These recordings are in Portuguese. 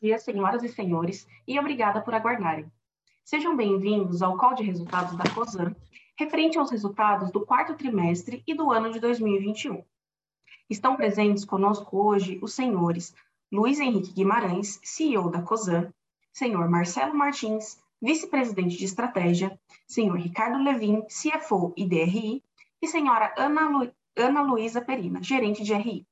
dia, senhoras e senhores, e obrigada por aguardarem. Sejam bem-vindos ao call de resultados da COSAN, referente aos resultados do quarto trimestre e do ano de 2021. Estão presentes conosco hoje os senhores Luiz Henrique Guimarães, CEO da COSAN, senhor Marcelo Martins, vice-presidente de estratégia, senhor Ricardo Levin, CFO e DRI, e senhora Ana, Lu... Ana Luísa Perina, gerente de RI.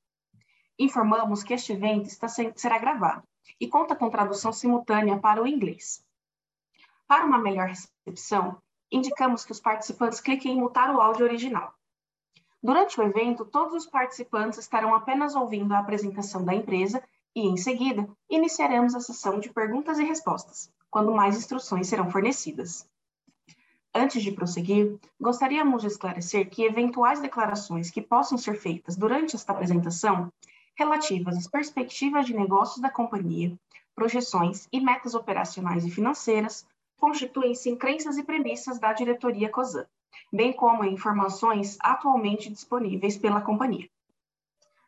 Informamos que este evento está, será gravado e conta com tradução simultânea para o inglês. Para uma melhor recepção, indicamos que os participantes cliquem em mutar o áudio original. Durante o evento, todos os participantes estarão apenas ouvindo a apresentação da empresa e, em seguida, iniciaremos a sessão de perguntas e respostas, quando mais instruções serão fornecidas. Antes de prosseguir, gostaríamos de esclarecer que eventuais declarações que possam ser feitas durante esta apresentação relativas às perspectivas de negócios da companhia, projeções e metas operacionais e financeiras constituem-se em crenças e premissas da diretoria COSAN, bem como em informações atualmente disponíveis pela companhia.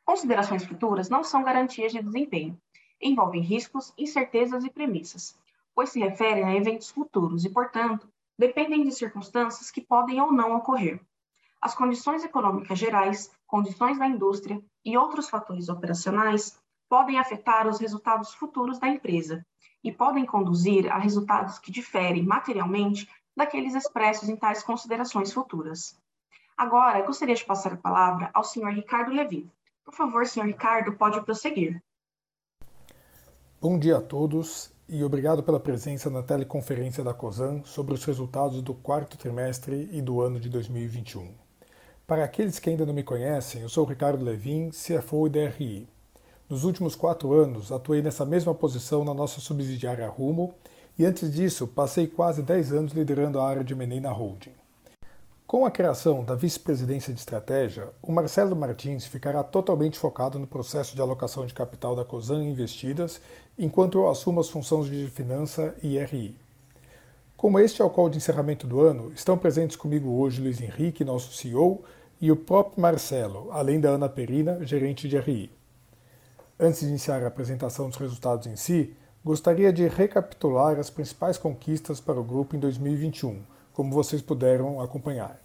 Considerações futuras não são garantias de desempenho, envolvem riscos, incertezas e premissas, pois se referem a eventos futuros e, portanto, dependem de circunstâncias que podem ou não ocorrer. As condições econômicas gerais, condições da indústria e outros fatores operacionais podem afetar os resultados futuros da empresa e podem conduzir a resultados que diferem materialmente daqueles expressos em tais considerações futuras. Agora, gostaria de passar a palavra ao Sr. Ricardo Levi. Por favor, Sr. Ricardo, pode prosseguir. Bom dia a todos e obrigado pela presença na teleconferência da COSAN sobre os resultados do quarto trimestre e do ano de 2021. Para aqueles que ainda não me conhecem, eu sou Ricardo Levin, CFO e DRI. Nos últimos quatro anos, atuei nessa mesma posição na nossa subsidiária Rumo e antes disso, passei quase 10 anos liderando a área de M&A na holding. Com a criação da vice-presidência de estratégia, o Marcelo Martins ficará totalmente focado no processo de alocação de capital da COSAN investidas, enquanto eu assumo as funções de finança e RI. Como este é o call de encerramento do ano, estão presentes comigo hoje Luiz Henrique, nosso CEO, e o próprio Marcelo, além da Ana Perina, gerente de RI. Antes de iniciar a apresentação dos resultados em si, gostaria de recapitular as principais conquistas para o grupo em 2021, como vocês puderam acompanhar.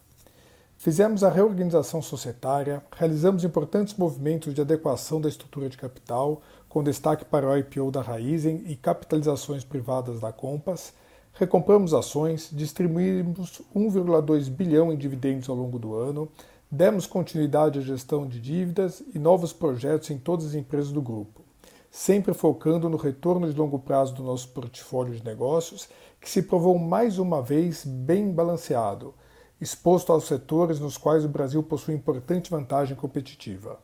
Fizemos a reorganização societária, realizamos importantes movimentos de adequação da estrutura de capital, com destaque para o IPO da Raizen e capitalizações privadas da Compass, recompramos ações, distribuímos 1,2 bilhão em dividendos ao longo do ano, Demos continuidade à gestão de dívidas e novos projetos em todas as empresas do grupo, sempre focando no retorno de longo prazo do nosso portfólio de negócios, que se provou mais uma vez bem balanceado, exposto aos setores nos quais o Brasil possui importante vantagem competitiva.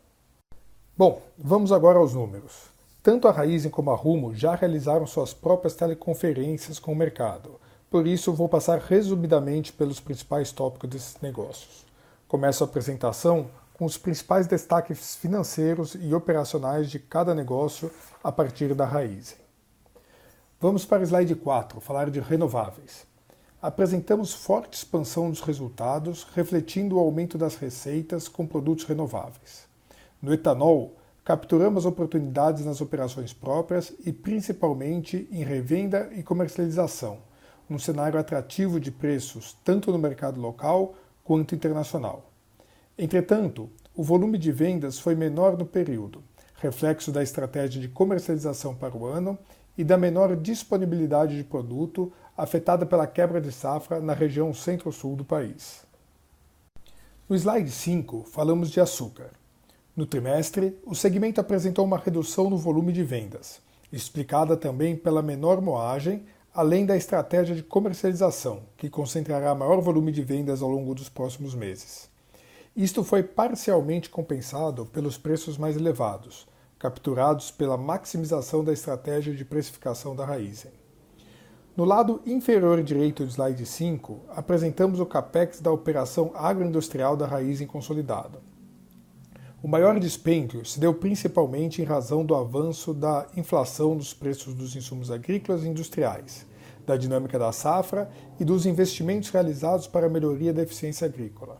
Bom, vamos agora aos números. Tanto a Raizen como a Rumo já realizaram suas próprias teleconferências com o mercado, por isso vou passar resumidamente pelos principais tópicos desses negócios. Começo a apresentação com os principais destaques financeiros e operacionais de cada negócio a partir da raiz. Vamos para o slide 4, falar de renováveis. Apresentamos forte expansão dos resultados, refletindo o aumento das receitas com produtos renováveis. No etanol, capturamos oportunidades nas operações próprias e principalmente em revenda e comercialização, num cenário atrativo de preços tanto no mercado local quanto internacional. Entretanto, o volume de vendas foi menor no período, reflexo da estratégia de comercialização para o ano e da menor disponibilidade de produto afetada pela quebra de safra na região centro-sul do país. No slide 5, falamos de açúcar. No trimestre, o segmento apresentou uma redução no volume de vendas, explicada também pela menor moagem além da estratégia de comercialização, que concentrará maior volume de vendas ao longo dos próximos meses. Isto foi parcialmente compensado pelos preços mais elevados, capturados pela maximização da estratégia de precificação da Raizen. No lado inferior direito do slide 5, apresentamos o capex da operação agroindustrial da Raizen consolidada. O maior dispêndio se deu principalmente em razão do avanço da inflação dos preços dos insumos agrícolas e industriais, da dinâmica da safra e dos investimentos realizados para a melhoria da eficiência agrícola.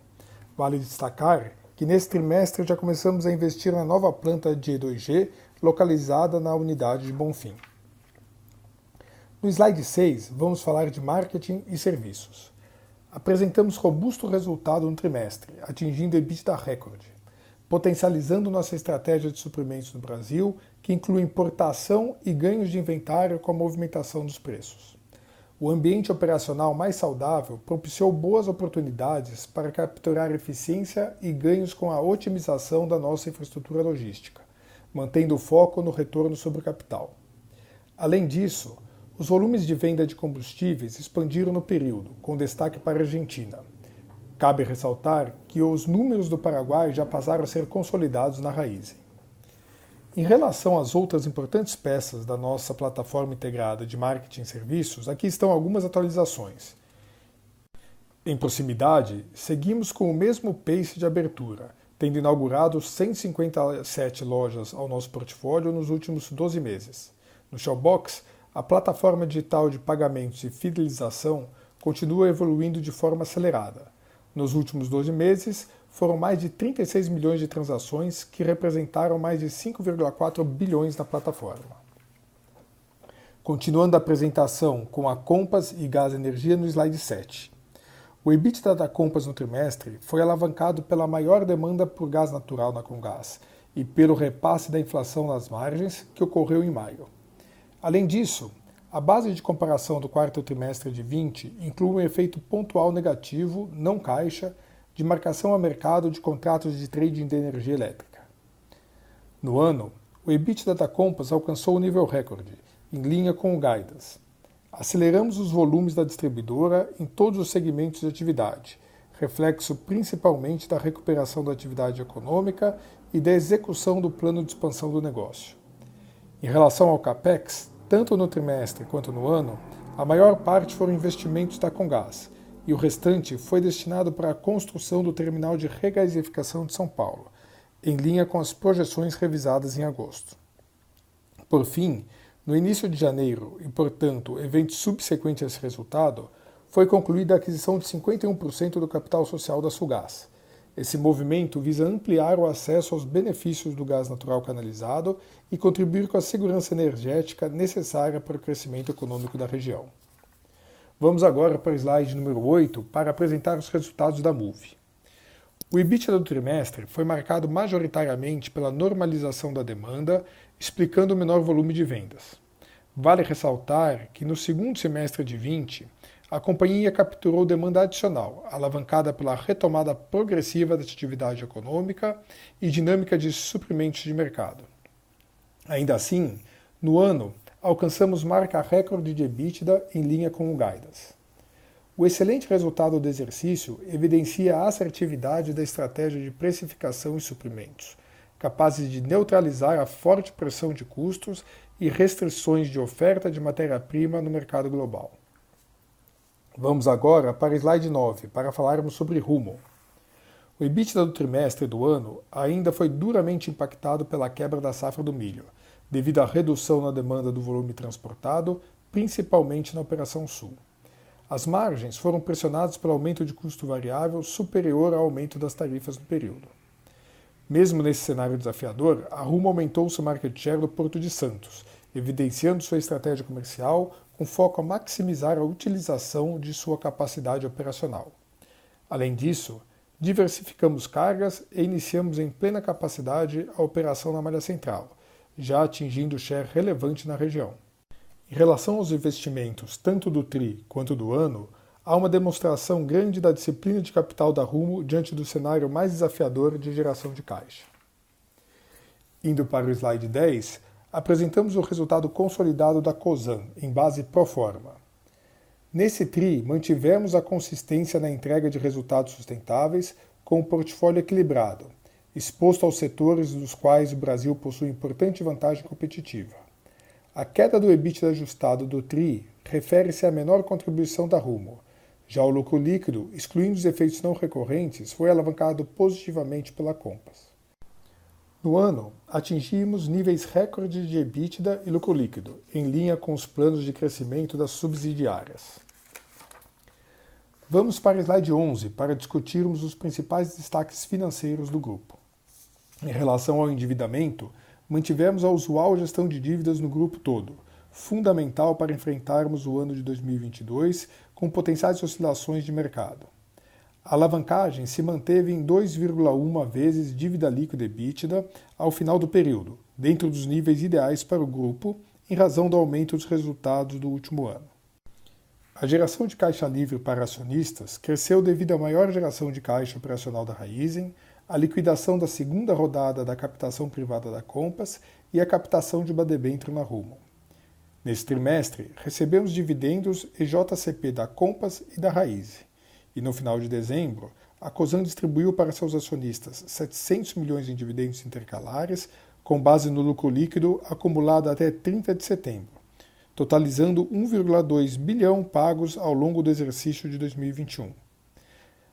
Vale destacar que nesse trimestre já começamos a investir na nova planta de E2G localizada na unidade de Bonfim. No slide 6, vamos falar de marketing e serviços. Apresentamos robusto resultado no trimestre, atingindo EBITDA recorde, potencializando nossa estratégia de suprimentos no Brasil, que inclui importação e ganhos de inventário com a movimentação dos preços. O ambiente operacional mais saudável propiciou boas oportunidades para capturar eficiência e ganhos com a otimização da nossa infraestrutura logística, mantendo o foco no retorno sobre o capital. Além disso, os volumes de venda de combustíveis expandiram no período, com destaque para a Argentina. Cabe ressaltar que os números do Paraguai já passaram a ser consolidados na raiz. Em relação às outras importantes peças da nossa plataforma integrada de marketing e serviços, aqui estão algumas atualizações. Em proximidade, seguimos com o mesmo pace de abertura, tendo inaugurado 157 lojas ao nosso portfólio nos últimos 12 meses. No Showbox, a plataforma digital de pagamentos e fidelização continua evoluindo de forma acelerada. Nos últimos 12 meses, foram mais de 36 milhões de transações que representaram mais de 5,4 bilhões na plataforma. Continuando a apresentação com a Compass e Gás Energia no slide 7. O EBITDA da Compass no trimestre foi alavancado pela maior demanda por gás natural na Comgás e pelo repasse da inflação nas margens que ocorreu em maio. Além disso, a base de comparação do quarto trimestre de 20 inclui um efeito pontual negativo, não caixa, de marcação a mercado de contratos de trading de energia elétrica. No ano, o EBITDA da Compass alcançou o nível recorde, em linha com o guidance. Aceleramos os volumes da distribuidora em todos os segmentos de atividade, reflexo principalmente da recuperação da atividade econômica e da execução do plano de expansão do negócio. Em relação ao CAPEX, tanto no trimestre quanto no ano, a maior parte foram investimentos da Congás e o restante foi destinado para a construção do terminal de regasificação de São Paulo, em linha com as projeções revisadas em agosto. Por fim, no início de janeiro, e portanto evento subsequente a esse resultado, foi concluída a aquisição de 51% do capital social da Sugás, esse movimento visa ampliar o acesso aos benefícios do gás natural canalizado e contribuir com a segurança energética necessária para o crescimento econômico da região. Vamos agora para o slide número 8 para apresentar os resultados da MOVE. O EBITDA do trimestre foi marcado majoritariamente pela normalização da demanda, explicando o menor volume de vendas. Vale ressaltar que no segundo semestre de 20, a companhia capturou demanda adicional, alavancada pela retomada progressiva da atividade econômica e dinâmica de suprimentos de mercado. Ainda assim, no ano, alcançamos marca recorde de EBITDA em linha com o guidance. O excelente resultado do exercício evidencia a assertividade da estratégia de precificação e suprimentos, capazes de neutralizar a forte pressão de custos e restrições de oferta de matéria-prima no mercado global. Vamos agora para slide 9 para falarmos sobre Rumo. O EBITDA do trimestre do ano ainda foi duramente impactado pela quebra da safra do milho, devido à redução na demanda do volume transportado, principalmente na Operação Sul. As margens foram pressionadas pelo aumento de custo variável superior ao aumento das tarifas no período. Mesmo nesse cenário desafiador, a Rumo aumentou seu market share do Porto de Santos, evidenciando sua estratégia comercial com foco a maximizar a utilização de sua capacidade operacional. Além disso, diversificamos cargas e iniciamos em plena capacidade a operação na malha central, já atingindo share relevante na região. Em relação aos investimentos, tanto do TRI quanto do ano, há uma demonstração grande da disciplina de capital da Rumo diante do cenário mais desafiador de geração de caixa. Indo para o slide 10, apresentamos o resultado consolidado da COSAN, em base pro forma. Nesse TRI, mantivemos a consistência na entrega de resultados sustentáveis com o um portfólio equilibrado, exposto aos setores dos quais o Brasil possui importante vantagem competitiva. A queda do EBIT ajustado do TRI refere-se à menor contribuição da Rumo. Já o lucro líquido, excluindo os efeitos não recorrentes, foi alavancado positivamente pela Compass. No ano, atingimos níveis recordes de EBITDA e lucro líquido, em linha com os planos de crescimento das subsidiárias. Vamos para o slide 11 para discutirmos os principais destaques financeiros do grupo. Em relação ao endividamento, mantivemos a usual gestão de dívidas no grupo todo, fundamental para enfrentarmos o ano de 2022 com potenciais oscilações de mercado. A alavancagem se manteve em 2,1 vezes dívida líquida EBITDA ao final do período, dentro dos níveis ideais para o grupo, em razão do aumento dos resultados do último ano. A geração de caixa livre para acionistas cresceu devido à maior geração de caixa operacional da Raizen, a liquidação da segunda rodada da captação privada da Compass e a captação de uma debênture na Rumo. Nesse trimestre, recebemos dividendos e JCP da Compass e da Raiz. E no final de dezembro, a COSAN distribuiu para seus acionistas 700 milhões em dividendos intercalares, com base no lucro líquido acumulado até 30 de setembro, totalizando 1,2 bilhão pagos ao longo do exercício de 2021.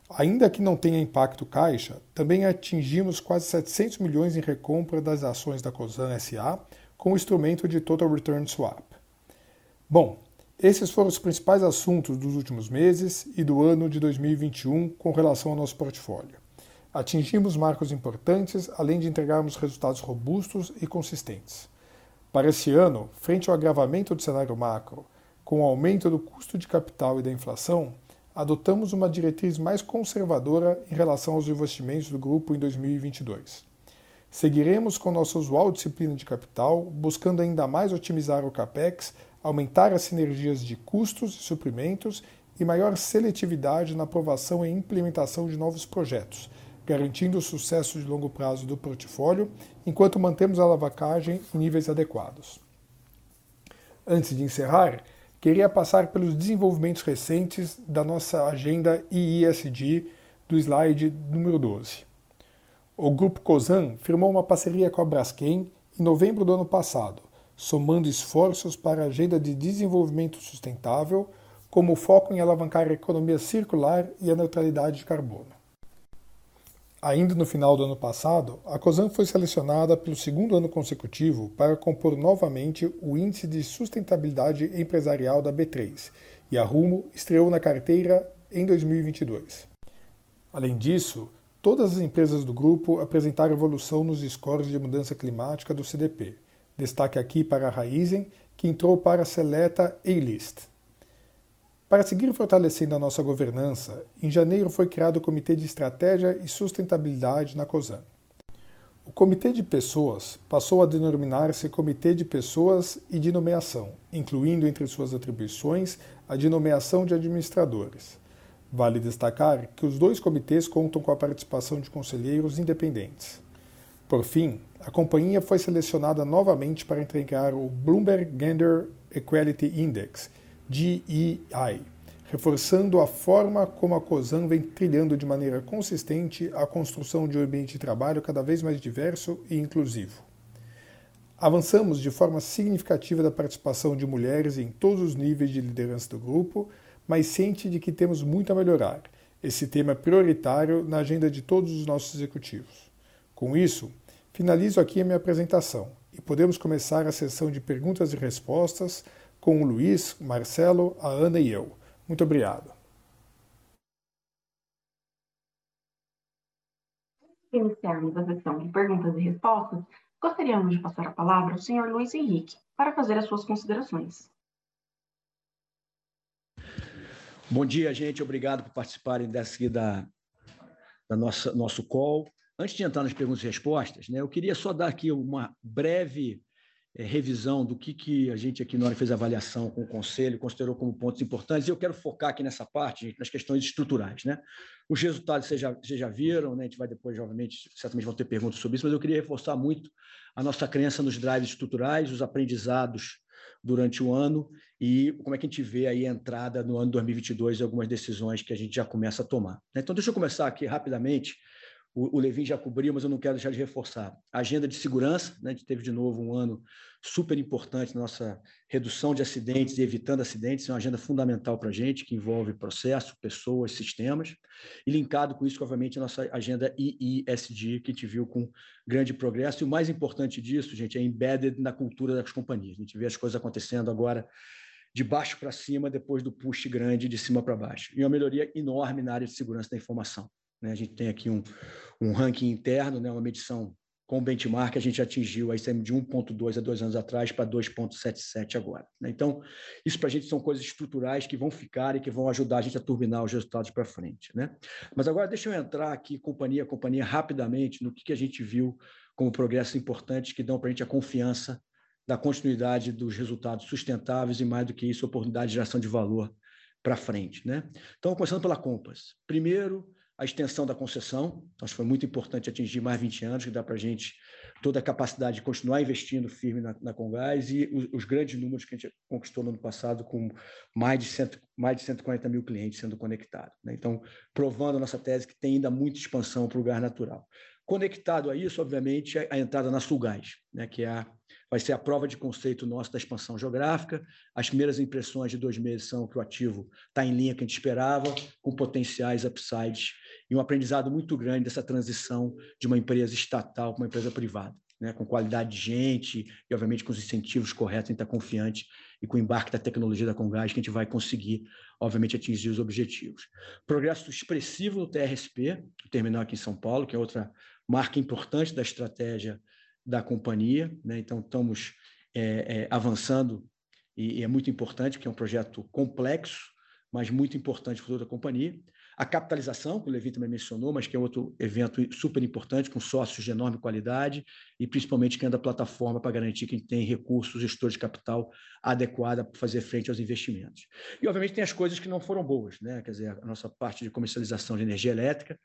Ainda que não tenha impacto caixa, também atingimos quase 700 milhões em recompra das ações da COSAN SA com o instrumento de Total Return Swap. Bom, esses foram os principais assuntos dos últimos meses e do ano de 2021 com relação ao nosso portfólio. Atingimos marcos importantes, além de entregarmos resultados robustos e consistentes. Para esse ano, frente ao agravamento do cenário macro, com o aumento do custo de capital e da inflação, adotamos uma diretriz mais conservadora em relação aos investimentos do grupo em 2022. Seguiremos com nossa usual disciplina de capital, buscando ainda mais otimizar o capex, aumentar as sinergias de custos e suprimentos e maior seletividade na aprovação e implementação de novos projetos, garantindo o sucesso de longo prazo do portfólio, enquanto mantemos a alavancagem em níveis adequados. Antes de encerrar, queria passar pelos desenvolvimentos recentes da nossa agenda IISD do slide número 12. O Grupo COSAN firmou uma parceria com a Braskem em novembro do ano passado, somando esforços para a agenda de desenvolvimento sustentável, como o foco em alavancar a economia circular e a neutralidade de carbono. Ainda no final do ano passado, a COSAN foi selecionada pelo segundo ano consecutivo para compor novamente o Índice de Sustentabilidade Empresarial da B3, e a Rumo estreou na carteira em 2022. Além disso, todas as empresas do grupo apresentaram evolução nos scores de mudança climática do CDP. Destaque aqui para a Raizen, que entrou para a seleta A-List. Para seguir fortalecendo a nossa governança, em janeiro foi criado o Comitê de Estratégia e Sustentabilidade na COSAN. O Comitê de Pessoas passou a denominar-se Comitê de Pessoas e de Nomeação, incluindo entre suas atribuições a de nomeação de administradores. Vale destacar que os dois comitês contam com a participação de conselheiros independentes. Por fim, a companhia foi selecionada novamente para entregar o Bloomberg Gender Equality Index, DEI, reforçando a forma como a COSAN vem trilhando de maneira consistente a construção de um ambiente de trabalho cada vez mais diverso e inclusivo. Avançamos de forma significativa da participação de mulheres em todos os níveis de liderança do grupo, mas ciente de que temos muito a melhorar. Esse tema é prioritário na agenda de todos os nossos executivos. Com isso, finalizo aqui a minha apresentação e podemos começar a sessão de perguntas e respostas com o Luiz, Marcelo, a Ana e eu. Muito obrigado. Iniciarmos a sessão de perguntas e respostas, gostaríamos de passar a palavra ao senhor Luiz Henrique para fazer as suas considerações. Bom dia, gente. Obrigado por participarem dessa da, da nossa nosso call. Antes de entrar nas perguntas e respostas, né, eu queria só dar aqui uma breve é, revisão do que, que a gente aqui na hora fez avaliação com o Conselho, considerou como pontos importantes, e eu quero focar aqui nessa parte, nas questões estruturais. Né? Os resultados vocês já, vocês já viram, né? a gente vai depois, obviamente, certamente vão ter perguntas sobre isso, mas eu queria reforçar muito a nossa crença nos drives estruturais, os aprendizados durante o ano e como é que a gente vê aí a entrada no ano 2022 e algumas decisões que a gente já começa a tomar. Né? Então, deixa eu começar aqui rapidamente o, o Levin já cobriu, mas eu não quero deixar de reforçar. Agenda de segurança, né, a gente teve de novo um ano super importante na nossa redução de acidentes e evitando acidentes, é uma agenda fundamental para a gente, que envolve processo, pessoas, sistemas, e linkado com isso, obviamente, a nossa agenda IISD, que a gente viu com grande progresso, e o mais importante disso, gente, é embedded na cultura das companhias. A gente vê as coisas acontecendo agora de baixo para cima, depois do push grande de cima para baixo. E uma melhoria enorme na área de segurança da informação. Né? A gente tem aqui um, um ranking interno, né? uma medição com benchmark, a gente atingiu aí de 1,2 há dois anos atrás para 2,77 agora. Né? Então, isso para a gente são coisas estruturais que vão ficar e que vão ajudar a gente a turbinar os resultados para frente. Né? Mas agora deixa eu entrar aqui, companhia a companhia, rapidamente, no que, que a gente viu como progressos importantes que dão para a gente a confiança da continuidade dos resultados sustentáveis e, mais do que isso, oportunidade de geração de valor para frente. Né? Então, começando pela Compass. Primeiro, a extensão da concessão, acho que foi muito importante atingir mais 20 anos, que dá para a gente toda a capacidade de continuar investindo firme na, na Congás e os, os, grandes números que a gente conquistou no ano passado, com mais de, cento, mais de 140 mil clientes sendo conectados. Né? Então, provando a nossa tese que tem ainda muita expansão para o gás natural. Conectado a isso, obviamente, a entrada na Sulgás, né, que é a, vai ser a prova de conceito nossa da expansão geográfica. As primeiras impressões de dois meses são que o ativo está em linha com a gente esperava, com potenciais upsides e um aprendizado muito grande dessa transição de uma empresa estatal para uma empresa privada. Né, com qualidade de gente e, obviamente, com os incentivos corretos, a gente está confiante e com o embarque da tecnologia da Congás que a gente vai conseguir, obviamente, atingir os objetivos. Progresso expressivo no TRSP, o terminal aqui em São Paulo, que é outra marca importante da estratégia da companhia. Né? Então, estamos é, é, avançando e, e, é muito importante, porque é um projeto complexo, mas muito importante para toda a companhia. A capitalização, que o Levi também mencionou, mas que é outro evento super importante, com sócios de enorme qualidade e principalmente criando a plataforma para garantir que tem recursos, gestor de capital adequada para fazer frente aos investimentos. E, obviamente, tem as coisas que não foram boas, né? quer dizer, a nossa parte de comercialização de energia elétrica,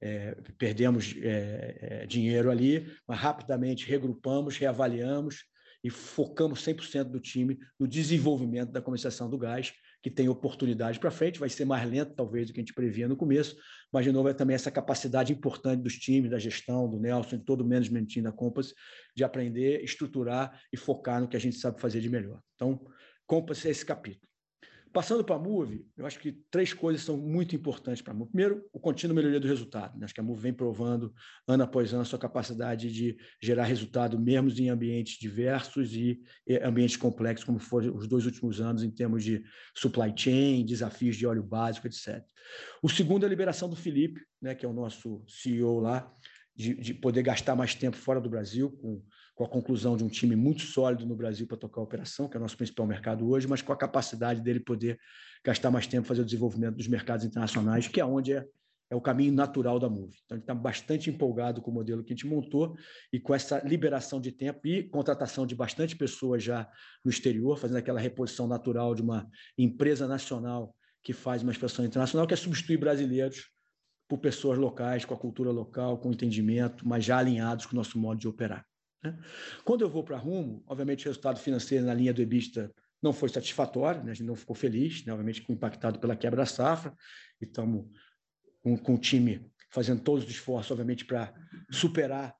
é, perdemos é, é, dinheiro ali, mas rapidamente regrupamos, reavaliamos e focamos 100% do time no desenvolvimento da comercialização do gás, que tem oportunidade para frente, vai ser mais lento talvez do que a gente previa no começo, mas de novo é também essa capacidade importante dos times, da gestão, do Nelson, de todo o management da Compass, de aprender, estruturar e focar no que a gente sabe fazer de melhor. Então, Compass é esse capítulo. Passando para a Move, eu acho que três coisas são muito importantes para a Move. Primeiro, o contínuo melhoria do resultado. Né? Acho que a Move vem provando, ano após ano, a sua capacidade de gerar resultado, mesmo em ambientes diversos e ambientes complexos, como foram os dois últimos anos, em termos de supply chain, desafios de óleo básico, etc. O segundo é a liberação do Felipe, né, que é o nosso CEO lá, de, de poder gastar mais tempo fora do Brasil, com com a conclusão de um time muito sólido no Brasil para tocar a operação, que é o nosso principal mercado hoje, mas com a capacidade dele poder gastar mais tempo fazer o desenvolvimento dos mercados internacionais, que é onde é, é o caminho natural da Move. Então, ele está bastante empolgado com o modelo que a gente montou e com essa liberação de tempo e contratação de bastante pessoas já no exterior, fazendo aquela reposição natural de uma empresa nacional que faz uma expansão internacional, que é substituir brasileiros por pessoas locais, com a cultura local, com entendimento, mas já alinhados com o nosso modo de operar. Né? Quando eu vou para Rumo, obviamente o resultado financeiro na linha do EBITDA não foi satisfatório, né? a gente não ficou feliz, né? obviamente impactado pela quebra da safra, e estamos com, com o time fazendo todos os esforços, obviamente, para superar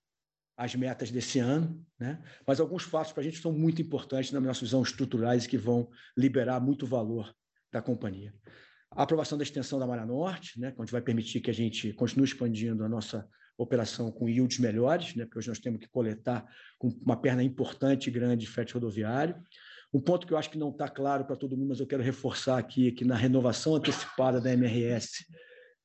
as metas desse ano, né? mas alguns fatos para a gente são muito importantes na nossa visão estruturais que vão liberar muito valor da companhia. A aprovação da extensão da Malha Norte, né, onde vai permitir que a gente continue expandindo a nossa operação com yields melhores, né, porque hoje nós temos que coletar com uma perna importante e grande de frete rodoviário. Um ponto que eu acho que não está claro para todo mundo, mas eu quero reforçar aqui, é que na renovação antecipada da MRS,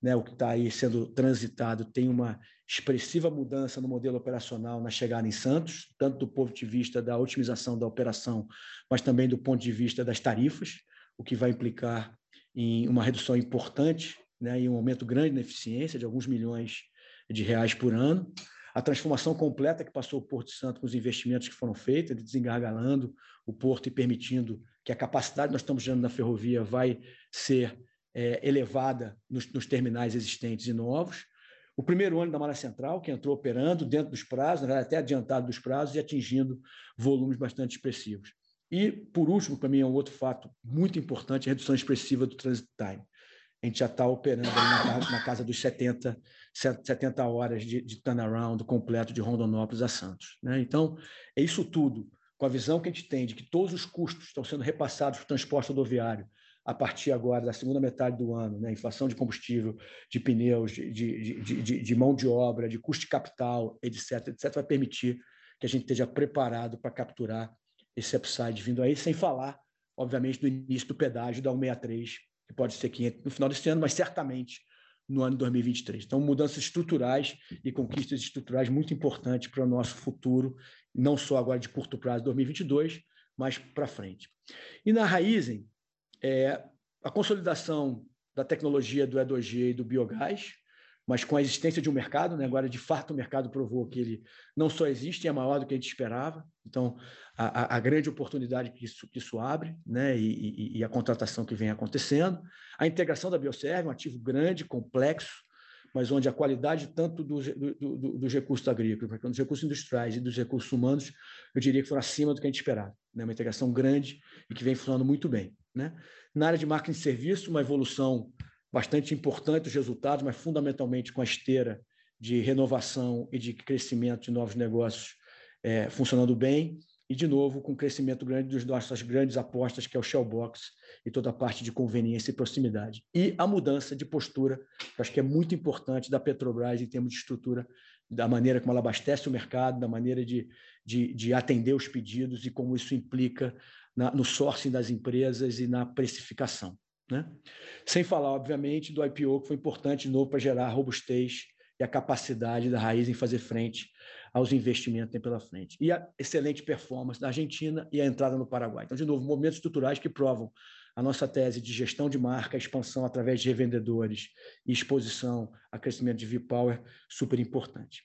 né, o que está aí sendo transitado, tem uma expressiva mudança no modelo operacional na chegada em Santos, tanto do ponto de vista da otimização da operação, mas também do ponto de vista das tarifas, o que vai implicar em uma redução importante né, e um aumento grande na eficiência de alguns milhões de reais por ano. A transformação completa que passou o Porto Santo com os investimentos que foram feitos, desengargalando o porto e permitindo que a capacidade que nós estamos gerando na ferrovia vai ser é, elevada nos, nos, terminais existentes e novos. O primeiro ano da Malha Central, que entrou operando dentro dos prazos, até adiantado dos prazos e atingindo volumes bastante expressivos. E, por último, para mim é um outro fato muito importante, a redução expressiva do transit time a gente já está operando na, na, casa dos 70, 70 horas de, de turnaround completo de Rondonópolis a Santos. Né? Então, é isso tudo, com a visão que a gente tem de que todos os custos estão sendo repassados para o transporte rodoviário a partir agora da segunda metade do ano, né? inflação de combustível, de pneus, de, de, de, de mão de obra, de custo de capital, etc., etc., vai permitir que a gente esteja preparado para capturar esse upside vindo aí, sem falar, obviamente, do início do pedágio da 163, que pode ser 500 no final desse ano, mas certamente no ano de 2023. Então, mudanças estruturais e conquistas estruturais muito importantes para o nosso futuro, não só agora de curto prazo, 2022, mas para frente. E na Raizen, é, a consolidação da tecnologia do E2G e do biogás, mas com a existência de um mercado, né? agora de fato o mercado provou que ele não só existe, é maior do que a gente esperava. Então, a, a, grande oportunidade que isso, que isso abre né? E, e, e, a contratação que vem acontecendo. A integração da Bioserve, um ativo grande, complexo, mas onde a qualidade tanto dos, do, do, dos recursos agrícolas, dos recursos industriais e dos recursos humanos, eu diria que foram acima do que a gente esperava. Né? Uma integração grande e que vem funcionando muito bem. Né? Na área de marketing de serviço, uma evolução bastante importante os resultados, mas fundamentalmente com a esteira de renovação e de crescimento de novos negócios é, funcionando bem, e, de novo, com o crescimento grande das nossas grandes apostas, que é o Shellbox e toda a parte de conveniência e proximidade. E a mudança de postura, que acho que é muito importante da Petrobras em termos de estrutura, da maneira como ela abastece o mercado, da maneira de, de, de atender os pedidos e como isso implica na, no sourcing das empresas e na precificação. Né? Sem falar, obviamente, do IPO, que foi importante de novo para gerar robustez e a capacidade da raiz em fazer frente aos investimentos que tem pela frente. E a excelente performance da Argentina e a entrada no Paraguai. Então, de novo, movimentos estruturais que provam a nossa tese de gestão de marca, expansão através de revendedores e exposição a crescimento de V-Power, super importante.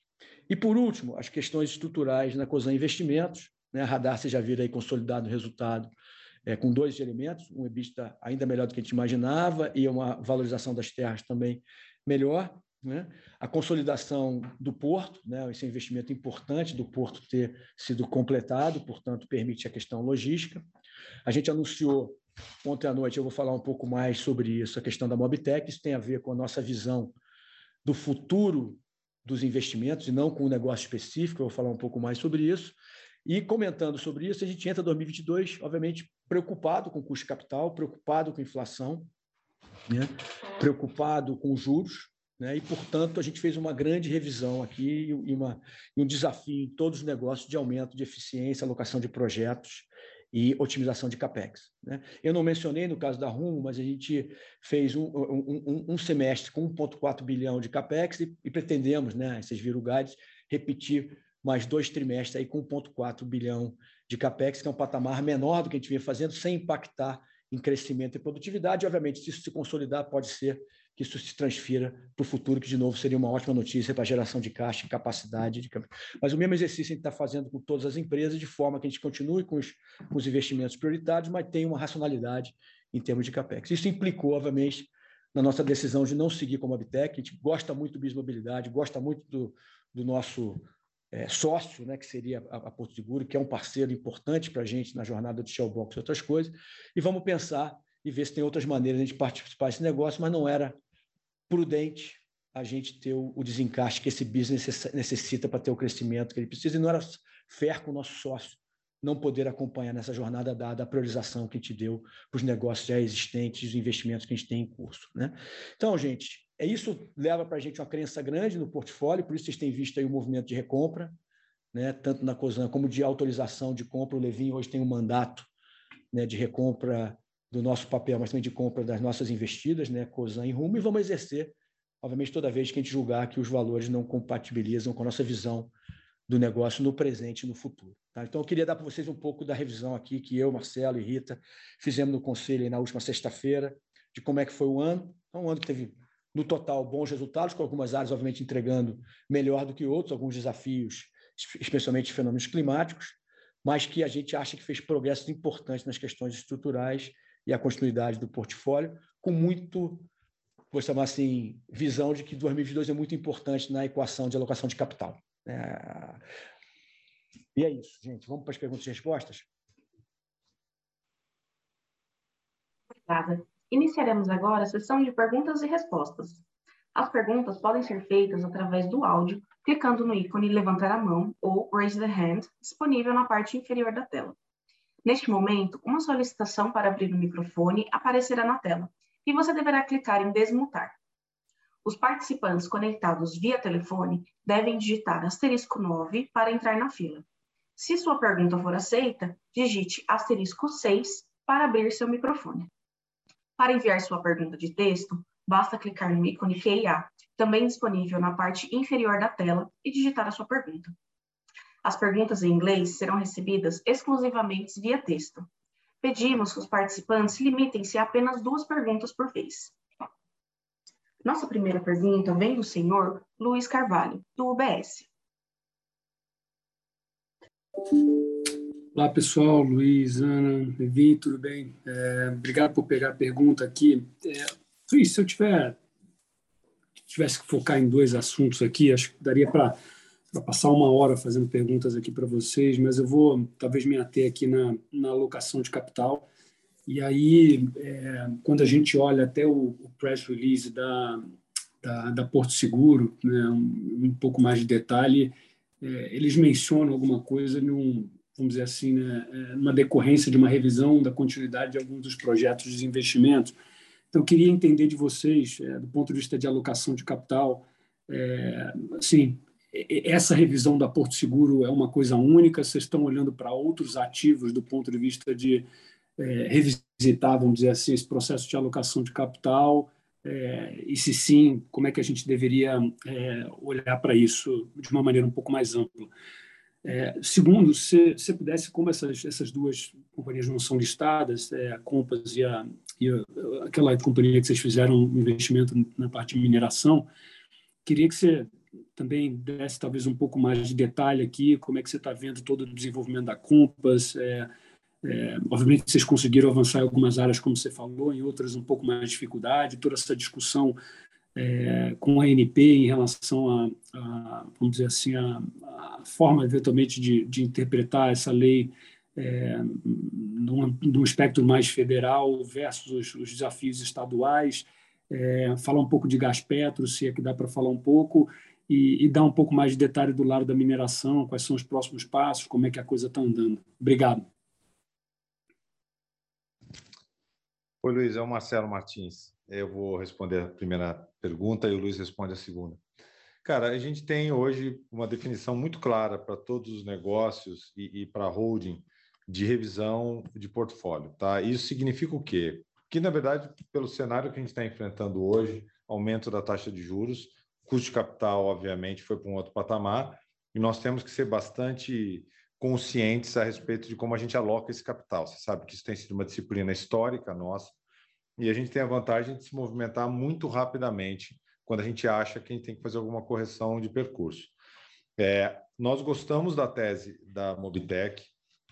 E, por último, as questões estruturais na COSAN Investimentos. Né? A Radar, você já viram aí consolidado o resultado é, com dois elementos, um EBITDA ainda melhor do que a gente imaginava e uma valorização das terras também melhor. Né? A consolidação do porto, né? esse investimento importante do porto ter sido completado, portanto, permite a questão logística. A gente anunciou ontem à noite, eu vou falar um pouco mais sobre isso, a questão da Mobitech, isso tem a ver com a nossa visão do futuro dos investimentos e não com um negócio específico, eu vou falar um pouco mais sobre isso. E comentando sobre isso, a gente entra em 2022, obviamente, preocupado com o custo de capital, preocupado com inflação, né? preocupado com os juros, né? e, portanto, a gente fez uma grande revisão aqui e, uma, e um desafio em todos os negócios de aumento de eficiência, alocação de projetos e otimização de capex. Né? Eu não mencionei no caso da Rumo, mas a gente fez um, um, um, um semestre com 1,4 bilhão de capex e, e pretendemos, né, vocês viram o guides, repetir mais dois trimestres aí com 1,4 bilhão de capex, que é um patamar menor do que a gente vinha fazendo, sem impactar em crescimento e produtividade. obviamente, se isso se consolidar, pode ser que isso se transfira para o futuro, que de novo seria uma ótima notícia para a geração de caixa e capacidade de Mas o mesmo exercício a gente está fazendo com todas as empresas, de forma que a gente continue com os, com os investimentos prioritários, mas tenha uma racionalidade em termos de capex. Isso implicou, obviamente, na nossa decisão de não seguir como a Abtec. A gente gosta muito do Bismobilidade, gosta muito do, do nosso é, sócio, né, que seria a, a, Porto Seguro, que é um parceiro importante para a gente na jornada de Shellbox e outras coisas, e vamos pensar e ver se tem outras maneiras de a gente participar desse negócio, mas não era prudente a gente ter o, o desencaixe que esse business necessita para ter o crescimento que ele precisa, e não era fair com o nosso sócio não poder acompanhar nessa jornada dada a priorização que a gente deu para os negócios já existentes, os investimentos que a gente tem em curso. Né? Então, gente, é isso leva para a gente uma crença grande no portfólio, por isso vocês têm visto aí o movimento de recompra, né, tanto na COSAN como de autorização de compra. O Levin hoje tem um mandato né, de recompra do nosso papel, mas também de compra das nossas investidas, né, COSAN e Rumo, e vamos exercer, obviamente, toda vez que a gente julgar que os valores não compatibilizam com a nossa visão do negócio no presente e no futuro. Tá? Então, eu queria dar para vocês um pouco da revisão aqui que eu, Marcelo e Rita fizemos no conselho na última sexta-feira, de como é que foi o ano. Então, um ano que teve no total, bons resultados, com algumas áreas, obviamente, entregando melhor do que outros, alguns desafios, especialmente fenômenos climáticos, mas que a gente acha que fez progressos importantes nas questões estruturais e a continuidade do portfólio, com muito, vou chamar assim, visão de que 2022 é muito importante na equação de alocação de capital. É... E é isso, gente. Vamos para as perguntas e respostas? Obrigada. Iniciaremos agora a sessão de perguntas e respostas. As perguntas podem ser feitas através do áudio, clicando no ícone levantar a mão ou raise the hand, disponível na parte inferior da tela. Neste momento, uma solicitação para abrir o microfone aparecerá na tela e você deverá clicar em desmutar. Os participantes conectados via telefone devem digitar asterisco 9 para entrar na fila. Se sua pergunta for aceita, digite asterisco 6 para abrir seu microfone. Para enviar sua pergunta de texto, Basta clicar no ícone QIA, também disponível na parte inferior da tela, e digitar a sua pergunta. As perguntas em inglês serão recebidas exclusivamente via texto. Pedimos que os participantes limitem-se a apenas duas perguntas por vez. Nossa primeira pergunta vem do senhor Luiz Carvalho, do UBS. Olá, pessoal. Luiz, Ana, Levi, tudo bem? É, obrigado por pegar a pergunta aqui. É, Luiz, se eu tiver, tivesse que focar em dois assuntos aqui, acho que daria para passar uma hora fazendo perguntas aqui para vocês, mas eu vou talvez me ater aqui na, na alocação de capital. E aí, é, quando a gente olha até o, o press release da, da, da Porto Seguro, né, um, um pouco mais de detalhe, é, eles mencionam alguma coisa num, vamos dizer assim, né, é, numa decorrência de uma revisão da continuidade de alguns dos projetos de investimento. Então, queria entender de vocês, é, do ponto de vista de alocação de capital, é, assim, essa revisão da Porto Seguro é uma coisa única? Vocês estão olhando para outros ativos do ponto de vista de é, revisitar, vamos dizer assim, esse processo de alocação de capital? É, e se sim, como é que a gente deveria é, olhar para isso de uma maneira um pouco mais ampla? É, segundo, se você pudesse, como essas, essas duas companhias não são listadas, é, a Compass e, a, e a, aquela companhia que vocês fizeram um investimento na parte de mineração, queria que você também desse talvez um pouco mais de detalhe aqui, como é que você está vendo todo o desenvolvimento da Compass. É, é, obviamente vocês conseguiram avançar em algumas áreas, como você falou, em outras um pouco mais de dificuldade, toda essa discussão é, com a ANP em relação a, a vamos dizer assim, a, a forma eventualmente de, de, interpretar essa lei é, num, num espectro mais federal versus os, os desafios estaduais, é, falar um pouco de gás petro, se é que dá para falar um pouco, e, e, dar um pouco mais de detalhe do lado da mineração, quais são os próximos passos, como é que a coisa está andando. Obrigado. Oi, Luiz, é o Marcelo Martins. Eu vou responder a primeira pergunta e o Luiz responde a segunda. Cara, a gente tem hoje uma definição muito clara para todos os negócios e, e para a holding de revisão de portfólio, tá? Isso significa o quê? Que, na verdade, pelo cenário que a gente está enfrentando hoje, aumento da taxa de juros, custo de capital, obviamente, foi para um outro patamar, e nós temos que ser bastante conscientes a respeito de como a gente aloca esse capital. Você sabe que isso tem sido uma disciplina histórica nossa, e a gente tem a vantagem de se movimentar muito rapidamente quando a gente acha que a gente tem que fazer alguma correção de percurso. É, nós gostamos da tese da Mobitech,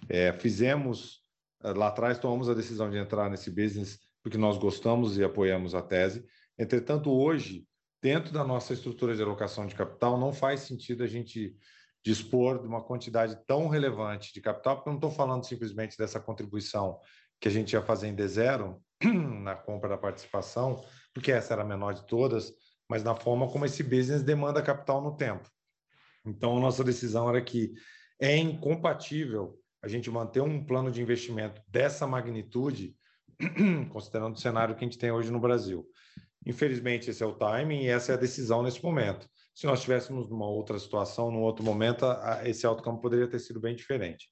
é, fizemos é, lá atrás tomamos a decisão de entrar nesse business porque nós gostamos e apoiamos a tese. Entretanto, hoje, dentro da nossa estrutura de alocação de capital, não faz sentido a gente dispor de uma quantidade tão relevante de capital, porque eu não estou falando simplesmente dessa contribuição que a gente ia fazer em D0, na compra da participação, porque essa era a menor de todas, mas na forma como esse business demanda capital no tempo. Então, nossa decisão era que é incompatível a gente manter um plano de investimento dessa magnitude, considerando o cenário que a gente tem hoje no Brasil. Infelizmente, esse é o timing e essa é a decisão nesse momento. Se nós tivéssemos uma outra situação, num outro momento, esse outcome poderia ter sido bem diferente.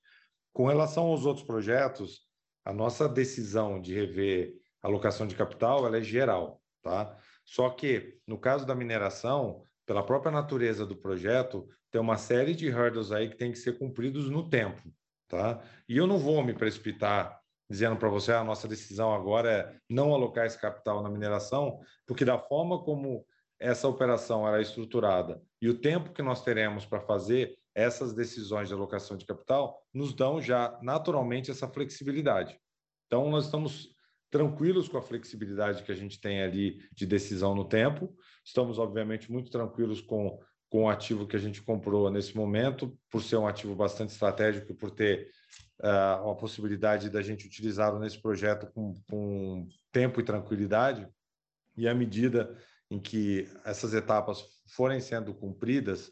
Com relação aos outros projetos, a nossa decisão de rever alocação de capital ela é geral, tá? Só que, no caso da mineração, pela própria natureza do projeto, tem uma série de hurdles aí que tem que ser cumpridos no tempo, tá? E eu não vou me precipitar dizendo para você, ah, a nossa decisão agora é não alocar esse capital na mineração, porque da forma como essa operação era estruturada e o tempo que nós teremos para fazer essas decisões de alocação de capital nos dão já naturalmente essa flexibilidade. Então, nós estamos tranquilos com a flexibilidade que a gente tem ali de decisão no tempo. Estamos, obviamente, muito tranquilos com, com o ativo que a gente comprou nesse momento, por ser um ativo bastante estratégico e por ter uh, a possibilidade da gente utilizá-lo nesse projeto com, com tempo e tranquilidade. E à medida em que essas etapas forem sendo cumpridas,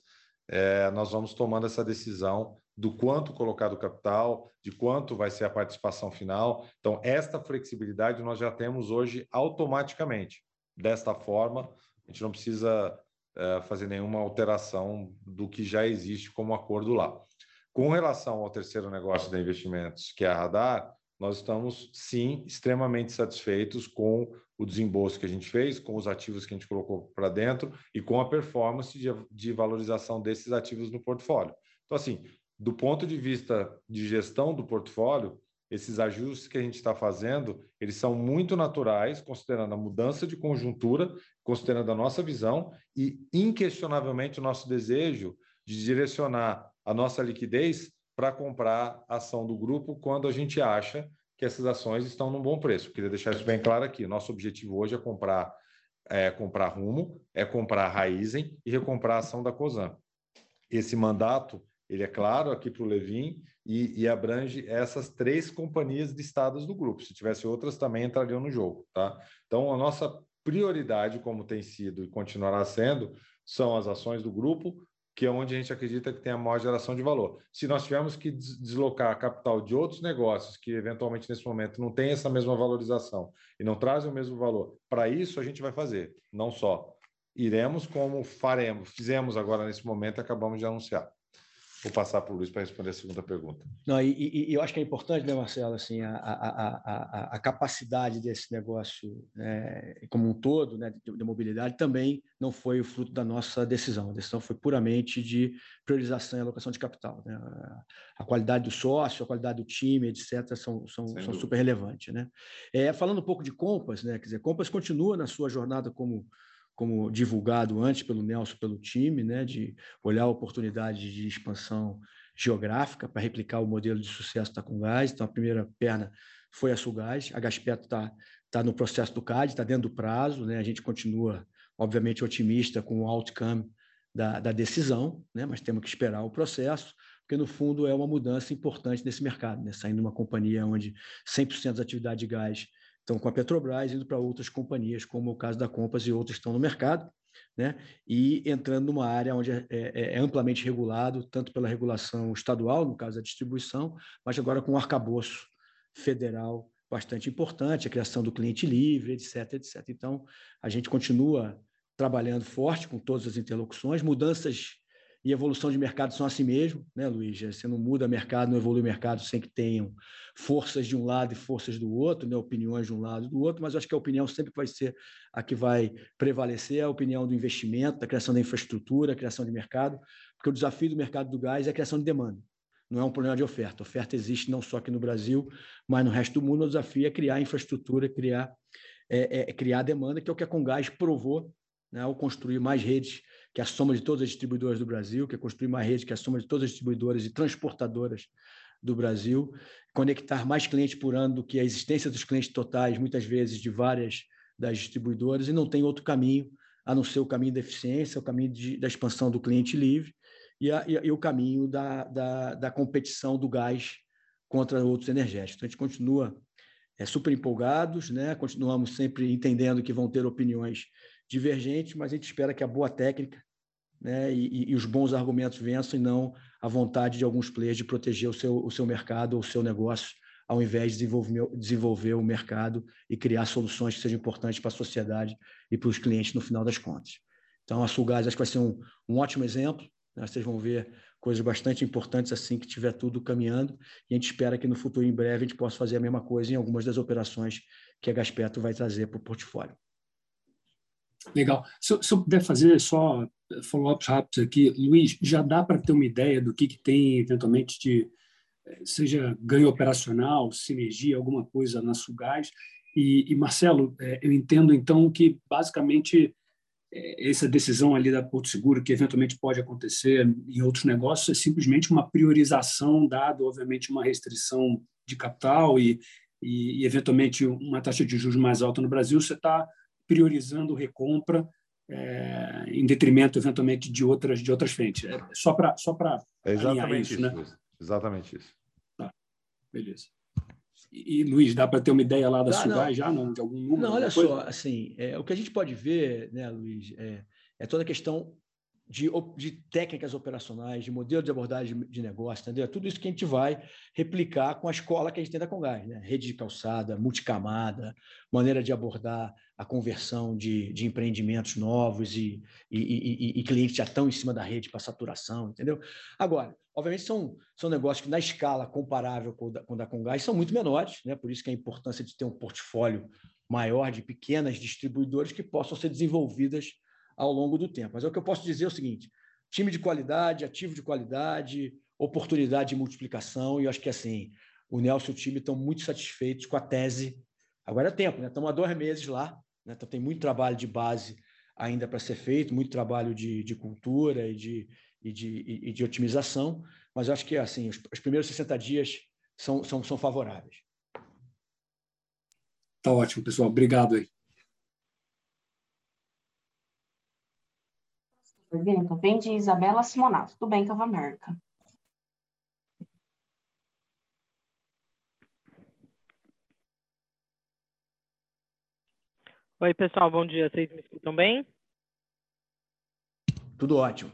é, nós vamos tomando essa decisão do quanto colocar do capital, de quanto vai ser a participação final. Então, esta flexibilidade nós já temos hoje automaticamente. Desta forma, a gente não precisa é, fazer nenhuma alteração do que já existe como acordo lá. Com relação ao terceiro negócio de investimentos, que é a Radar, nós estamos, sim, extremamente satisfeitos com o desembolso que a gente fez, com os ativos que a gente colocou para dentro e com a performance de, de valorização desses ativos no portfólio. Então, assim, do ponto de vista de gestão do portfólio, esses ajustes que a gente está fazendo, eles são muito naturais, considerando a mudança de conjuntura, considerando a nossa visão e, inquestionavelmente, o nosso desejo de direcionar a nossa liquidez para comprar ação do grupo quando a gente acha que essas ações estão num bom preço. Queria deixar isso bem claro aqui. Nosso objetivo hoje é comprar é comprar Rumo, é comprar Raizen e recomprar a ação da Cosan. Esse mandato ele é claro aqui para o Levin e, e, abrange essas três companhias listadas do grupo. Se tivesse outras, também entrariam no jogo. Tá? Então, a nossa prioridade, como tem sido e continuará sendo, são as ações do grupo, que é onde a gente acredita que tem a maior geração de valor. Se nós tivermos que deslocar capital de outros negócios que eventualmente nesse momento não tem essa mesma valorização e não trazem o mesmo valor, para isso a gente vai fazer, não só iremos como faremos, fizemos agora nesse momento acabamos de anunciar. Vou passar para o Luiz para responder a segunda pergunta. Não, e, e, eu acho que é importante, né, Marcelo, assim, a, a, a, a capacidade desse negócio né, como um todo, né, de, de, mobilidade, também não foi o fruto da nossa decisão. A decisão foi puramente de priorização e alocação de capital. Né? A qualidade do sócio, a qualidade do time, etc., são, são, são super relevantes. Né? É, falando um pouco de Compass, né, quer dizer, Compass continua na sua jornada como como divulgado antes pelo Nelson, pelo time, né, de olhar a oportunidade de expansão geográfica para replicar o modelo de sucesso da Congás. Então, a primeira perna foi a Sugás, a Gaspeto está tá no processo do CAD, está dentro do prazo, né, a gente continua, obviamente, otimista com o outcome da, da decisão, né, mas temos que esperar o processo, porque, no fundo, é uma mudança importante nesse mercado, né, saindo de uma companhia onde 100% da atividade de gás estão com a Petrobras, indo para outras companhias, como o caso da Compass e outras estão no mercado, né? e entrando numa área onde é, é, é, amplamente regulado, tanto pela regulação estadual, no caso da distribuição, mas agora com um arcabouço federal bastante importante, a criação do cliente livre, etc, etc. Então, a gente continua trabalhando forte com todas as interlocuções, mudanças e evolução de mercado são assim mesmo, né, Luiz? Você não muda mercado, não evolui mercado sem que tenham forças de um lado e forças do outro, né, opiniões de um lado e do outro, mas acho que a opinião sempre vai ser a que vai prevalecer, a opinião do investimento, da criação da infraestrutura, a criação de mercado, porque o desafio do mercado do gás é a criação de demanda. Não é um problema de oferta. A oferta existe não só aqui no Brasil, mas no resto do mundo. O desafio é criar infraestrutura, criar, é, é, criar demanda, que é o que a Congás provou né, ao construir mais redes que é a soma de todas as distribuidoras do Brasil, que é construir uma rede que é a soma de todas as distribuidoras e transportadoras do Brasil, conectar mais clientes por ano do que a existência dos clientes totais, muitas vezes de várias das distribuidoras, e não tem outro caminho a não ser o caminho da eficiência, o caminho de, da expansão do cliente livre e, a, e, e o caminho da, da, da, competição do gás contra outros energéticos. Então, a gente continua é, super empolgados, né? continuamos sempre entendendo que vão ter opiniões divergentes, mas a gente espera que a boa técnica né, e, e, os bons argumentos vençam e não a vontade de alguns players de proteger o seu, o seu mercado ou o seu negócio, ao invés de desenvolver, desenvolver o mercado e criar soluções que sejam importantes para a sociedade e para os clientes no final das contas. Então, a Sulgás acho que vai ser um, um ótimo exemplo. Né? Vocês vão ver coisas bastante importantes assim que tiver tudo caminhando. E a gente espera que no futuro, em breve, a gente possa fazer a mesma coisa em algumas das operações que a Gaspeto vai trazer para o portfólio. Legal. Se, se, eu puder fazer só follow-ups rápidos aqui, Luiz, já dá para ter uma ideia do que, que tem eventualmente de eh, seja ganho operacional, sinergia, alguma coisa na Sugás. E, e Marcelo, é, eu entendo então que basicamente essa decisão ali da Porto Seguro, que eventualmente pode acontecer em outros negócios, é simplesmente uma priorização, dado, obviamente, uma restrição de capital e, e, e eventualmente uma taxa de juros mais alta no Brasil, você está priorizando recompra é, em detrimento, eventualmente, de outras, de outras frentes. É só para só é exatamente isso, né? Exatamente isso. Tá, beleza. E, e, Luiz, dá para ter uma ideia lá da Sugai já, não? De algum número? Não, olha só, assim, é, o que a gente pode ver, né, Luiz, é, é toda a questão de, de, técnicas operacionais, de modelo de abordagem de, negócio, entendeu? Tudo isso que a gente vai replicar com a escola que a gente tem da Congás, né? Rede de calçada, multicamada, maneira de abordar a conversão de, de empreendimentos novos e, e, e, e, clientes já estão em cima da rede para saturação, entendeu? Agora, obviamente, são, são negócios que, na escala comparável com, da, com da Congás, são muito menores, né? por isso que a importância de ter um portfólio maior de pequenas distribuidoras que possam ser desenvolvidas ao longo do tempo. Mas é o que eu posso dizer é o seguinte: time de qualidade, ativo de qualidade, oportunidade de multiplicação, e eu acho que assim, o Nelson e o time estão muito satisfeitos com a tese. Agora é tempo, né? Estamos há dois meses lá, né? então tem muito trabalho de base ainda para ser feito, muito trabalho de, de cultura e de, e, de, e de otimização, mas eu acho que assim, os, os primeiros 60 dias são, são, são favoráveis. Tá ótimo, pessoal. Obrigado aí. Pergunta vem de Isabela Simonato, do Bank of America. Oi, pessoal, bom dia. Vocês me escutam bem? Tudo ótimo.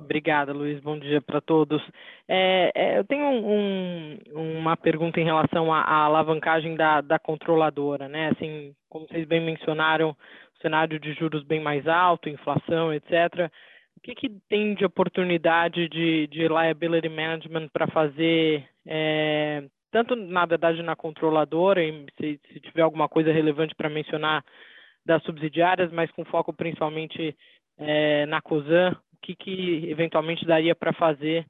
Obrigada, Luiz. Bom dia para todos. É, é, eu tenho um, uma pergunta em relação à, à alavancagem da, da, controladora, né? Assim, como vocês bem mencionaram, cenário de juros bem mais alto, inflação, etc. O que, que tem de oportunidade de, de liability management para fazer, é, tanto na verdade na controladora, se, se tiver alguma coisa relevante para mencionar das subsidiárias, mas com foco principalmente é, na COSAN, o que, que eventualmente daria para fazer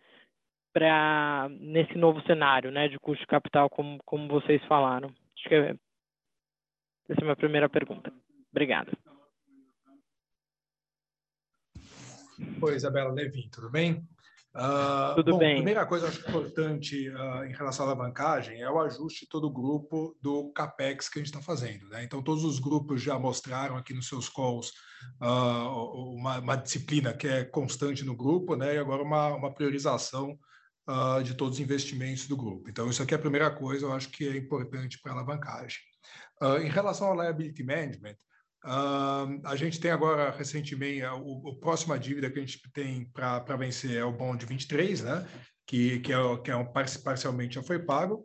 para nesse novo cenário né, de custo de capital, como, como vocês falaram? Acho que é, essa é a minha primeira pergunta. Obrigado. Oi, Isabela Levin, tudo bem? Uh, tudo bom, bem. A primeira coisa acho importante uh, em relação à alavancagem é o ajuste todo o grupo do CAPEX que a gente está fazendo. Né? Então, todos os grupos já mostraram aqui nos seus calls uh, uma, uma, disciplina que é constante no grupo né? e agora uma, uma priorização de todos os investimentos do grupo. Então, isso aqui é a primeira coisa, eu acho que é importante para a alavancagem. em relação ao liability management, Uh, a gente tem agora, recentemente, a, o, a próxima dívida que a gente tem para vencer é o bond 23, né? que, que, é, que é um, parcialmente já foi pago.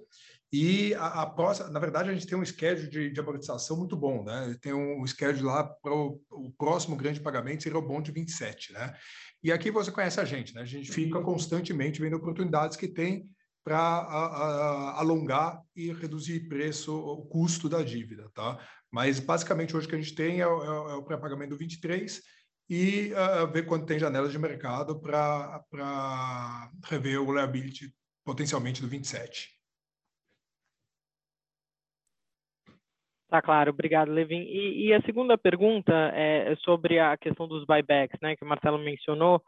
E a, a próxima, na verdade, a gente tem um schedule de, de amortização muito bom, né? Tem um, um schedule lá para o próximo grande pagamento seria o bond 27, né? E aqui você conhece a gente, né? A gente fica constantemente vendo oportunidades que tem para alongar e reduzir preço, o custo da dívida, tá? Mas basicamente hoje o que a gente tem é, é, é o pré-pagamento do 23 e uh, ver quando tem janelas de mercado para rever o liability potencialmente do 27. Tá claro, obrigado, Levin. E, e, a segunda pergunta é sobre a questão dos buybacks, né, que o Marcelo mencionou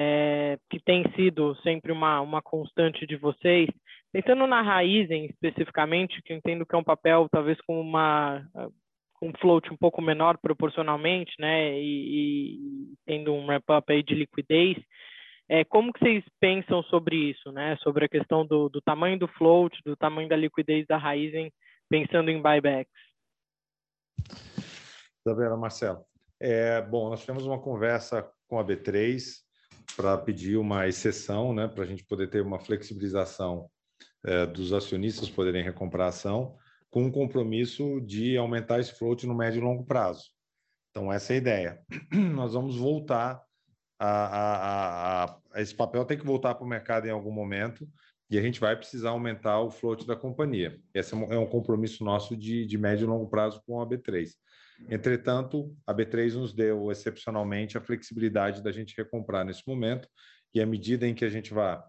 é, que tem sido sempre uma, uma constante de vocês. Pensando na Raizen especificamente, que eu entendo que é um papel talvez com uma um float um pouco menor proporcionalmente, né, e, e tendo um ramp-up aí de liquidez, é, como que vocês pensam sobre isso, né, sobre a questão do, do tamanho do float, do tamanho da liquidez da Raizen, pensando em buybacks? Isabela, Marcelo, é, bom, nós tivemos uma conversa com a B3, para pedir uma exceção, né, para a gente poder ter uma flexibilização é, dos acionistas poderem recomprar a ação, com um compromisso de aumentar esse float no médio e longo prazo. Então, essa é a ideia. Nós vamos voltar a, a, a, a esse papel, tem que voltar para o mercado em algum momento, e a gente vai precisar aumentar o float da companhia. Esse é um, é compromisso nosso de, de médio e longo prazo com a B3. Entretanto, a B3 nos deu excepcionalmente a flexibilidade da gente recomprar nesse momento, e à medida em que a gente vá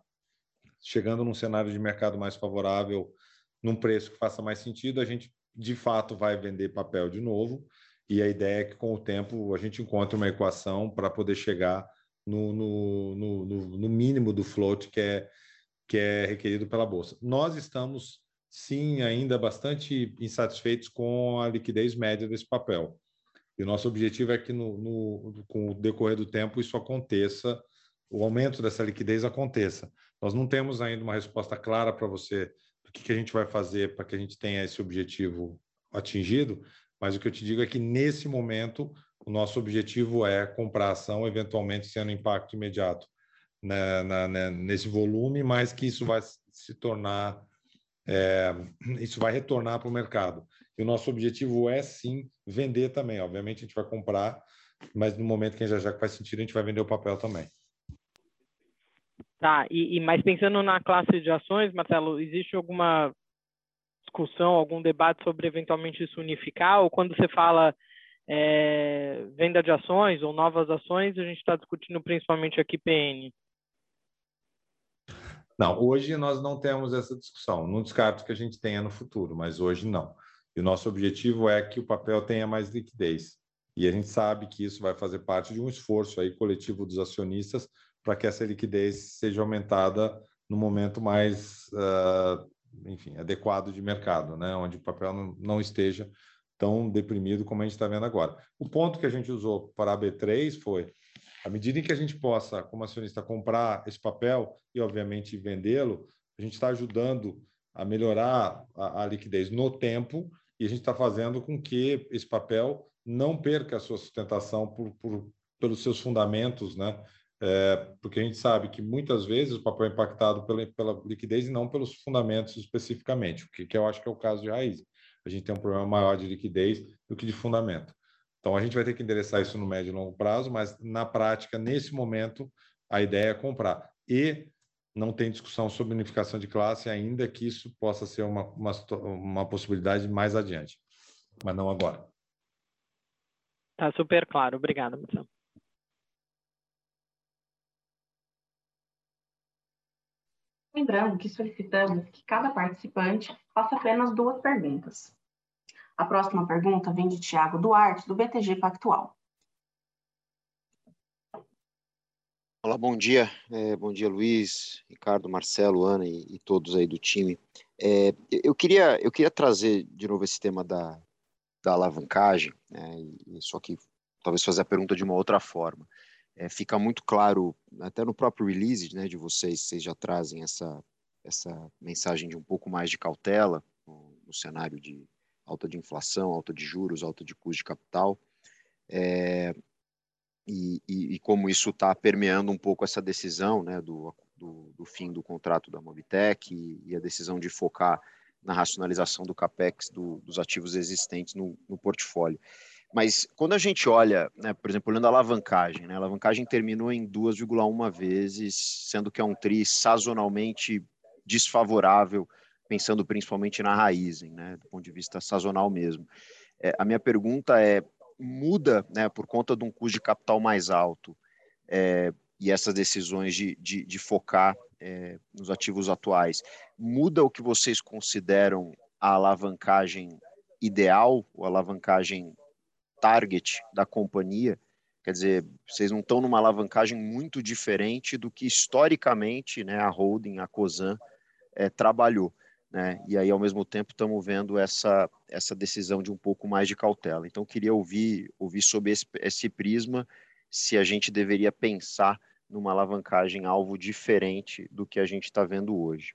chegando num cenário de mercado mais favorável, num preço que faça mais sentido, a gente de fato vai vender papel de novo. E a ideia é que com o tempo a gente encontre uma equação para poder chegar no, no, no, no, mínimo do float que é, que é requerido pela Bolsa. Nós estamos sim, ainda bastante insatisfeitos com a liquidez média desse papel. E o nosso objetivo é que, no, no, com o decorrer do tempo, isso aconteça, o aumento dessa liquidez aconteça. Nós não temos ainda uma resposta clara para você do que, que a gente vai fazer para que a gente tenha esse objetivo atingido, mas o que eu te digo é que, nesse momento, o nosso objetivo é comprar ação, eventualmente sendo impacto imediato né, na, né, nesse volume, mas que isso vai se tornar, é, isso vai retornar para o mercado. E o nosso objetivo é sim vender também. Obviamente a gente vai comprar, mas no momento que a gente já faz sentido, a gente vai vender o papel também. Tá, e, e mas pensando na classe de ações, Marcelo, existe alguma discussão, algum debate sobre eventualmente isso unificar? Ou quando você fala é, venda de ações ou novas ações, a gente está discutindo principalmente aqui PN? Não, hoje nós não temos essa discussão. Não descarto que a gente tenha no futuro, mas hoje não. E o nosso objetivo é que o papel tenha mais liquidez. E a gente sabe que isso vai fazer parte de um esforço aí coletivo dos acionistas para que essa liquidez seja aumentada no momento mais, uh, enfim, adequado de mercado, né? onde o papel não, não esteja tão deprimido como a gente está vendo agora. O ponto que a gente usou para a B3 foi, à medida em que a gente possa, como acionista, comprar esse papel e, obviamente, vendê-lo, a gente está ajudando a melhorar a, a, liquidez no tempo e a gente está fazendo com que esse papel não perca a sua sustentação por, por pelos seus fundamentos, né? É, porque a gente sabe que muitas vezes o papel é impactado pela, pela liquidez e não pelos fundamentos especificamente, o que, que eu acho que é o caso de raiz. A gente tem um problema maior de liquidez do que de fundamento. Então, a gente vai ter que endereçar isso no médio e longo prazo, mas na prática, nesse momento, a ideia é comprar. E não tem discussão sobre unificação de classe, ainda que isso possa ser uma, uma, uma possibilidade mais adiante, mas não agora. Está super claro. Obrigado, Marcelo. Lembrando que solicitamos que cada participante faça apenas duas perguntas. A próxima pergunta vem de Tiago Duarte, do BTG Pactual. Olá, bom dia. É, bom dia, Luiz, Ricardo, Marcelo, Ana e, e todos aí do time. É, eu, queria, eu queria trazer de novo esse tema da, da alavancagem, né, e, só que talvez fazer a pergunta de uma outra forma é, fica muito claro, até no próprio release né, de vocês, vocês já trazem essa, essa mensagem de um pouco mais de cautela no, no cenário de alta de inflação, alta de juros, alta de custo de capital, é, e, e, e, como isso está permeando um pouco essa decisão né, do, do, do, fim do contrato da Mobitech e, e, a decisão de focar na racionalização do capex do, dos ativos existentes no, no portfólio. Mas quando a gente olha, né, por exemplo, olhando a alavancagem, né, a alavancagem terminou em 2,1 vezes, sendo que é um TRI sazonalmente desfavorável, pensando principalmente na raiz, né, do ponto de vista sazonal mesmo. É, a minha pergunta é, muda, né, por conta de um custo de capital mais alto é, e essas decisões de, de, de focar é, nos ativos atuais, muda o que vocês consideram a alavancagem ideal, ou alavancagem target da companhia. Quer dizer, vocês não estão numa alavancagem muito diferente do que historicamente né, a holding, a COSAN, é, trabalhou. Né? E aí, ao mesmo tempo, estamos vendo essa, essa decisão de um pouco mais de cautela. Então, queria ouvir, ouvir sobre esse, esse prisma se a gente deveria pensar numa alavancagem alvo diferente do que a gente está vendo hoje.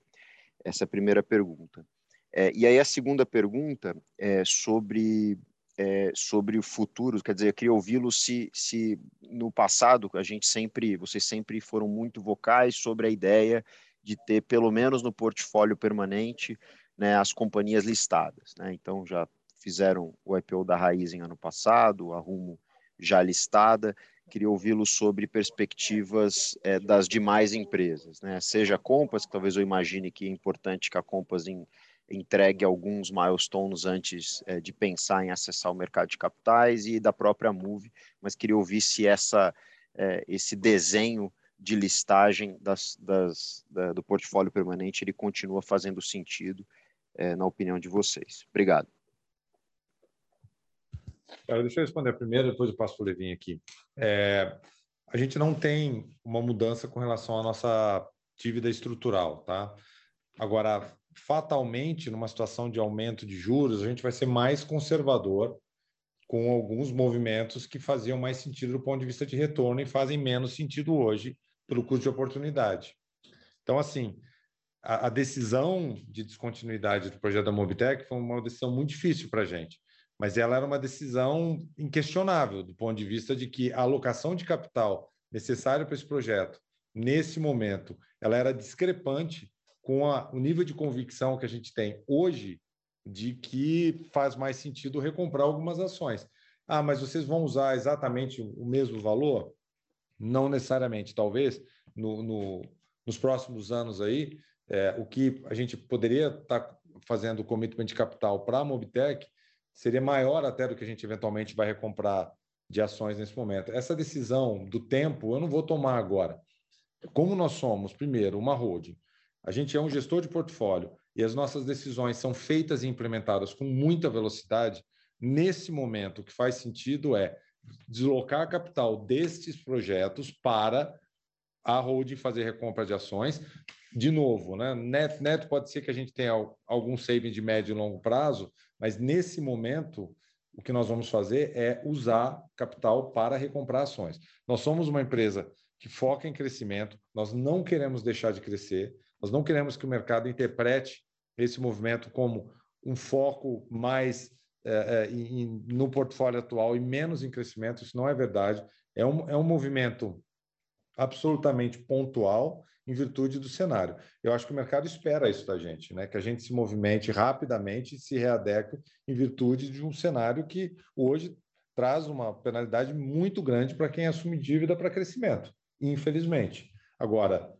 Essa é a primeira pergunta. É, e aí a segunda pergunta é sobre é, sobre o futuro, quer dizer, eu queria ouvi-lo se, se no passado a gente sempre, vocês sempre foram muito vocais sobre a ideia de ter pelo menos no portfólio permanente né, as companhias listadas. Né? Então já fizeram o IPO da Raiz em ano passado, a Rumo já listada. Queria ouvi-lo sobre perspectivas é, das demais empresas, né? seja a Compass, que talvez eu imagine que é importante que a Compass em, entregue alguns milestones antes é, de pensar em acessar o mercado de capitais e da própria Move, mas queria ouvir se essa, é, esse desenho de listagem das, das, da, do portfólio permanente ele continua fazendo sentido é, na opinião de vocês. Obrigado. Cara, deixa eu responder primeiro, depois eu passo para o Levin aqui. É, a gente não tem uma mudança com relação à nossa dívida estrutural, tá? Agora, fatalmente, numa situação de aumento de juros, a gente vai ser mais conservador com alguns movimentos que faziam mais sentido do ponto de vista de retorno e fazem menos sentido hoje pelo custo de oportunidade. Então, assim, a, a decisão de descontinuidade do projeto da Mobitec foi uma decisão muito difícil para a gente, mas ela era uma decisão inquestionável do ponto de vista de que a alocação de capital necessária para esse projeto, nesse momento, ela era discrepante com a, o nível de convicção que a gente tem hoje de que faz mais sentido recomprar algumas ações. Ah, mas vocês vão usar exatamente o mesmo valor? Não necessariamente. Talvez no, no, nos próximos anos aí, é, o que a gente poderia estar tá fazendo o commitment de capital para a Mobitech seria maior até do que a gente eventualmente vai recomprar de ações nesse momento. Essa decisão do tempo eu não vou tomar agora. Como nós somos, primeiro, uma holding, a gente é um gestor de portfólio e as nossas decisões são feitas e implementadas com muita velocidade, nesse momento o que faz sentido é deslocar capital destes projetos para a holding fazer recompra de ações. De novo, né? neto, neto pode ser que a gente tenha algum saving de médio e longo prazo, mas nesse momento o que nós vamos fazer é usar capital para recomprar ações. Nós somos uma empresa que foca em crescimento, nós não queremos deixar de crescer, nós não queremos que o mercado interprete esse movimento como um foco mais é, é, em, no portfólio atual e menos em crescimento. Isso não é verdade. É um, é um movimento absolutamente pontual em virtude do cenário. Eu acho que o mercado espera isso da gente, né? que a gente se movimente rapidamente e se readeque em virtude de um cenário que hoje traz uma penalidade muito grande para quem assume dívida para crescimento, infelizmente. Agora,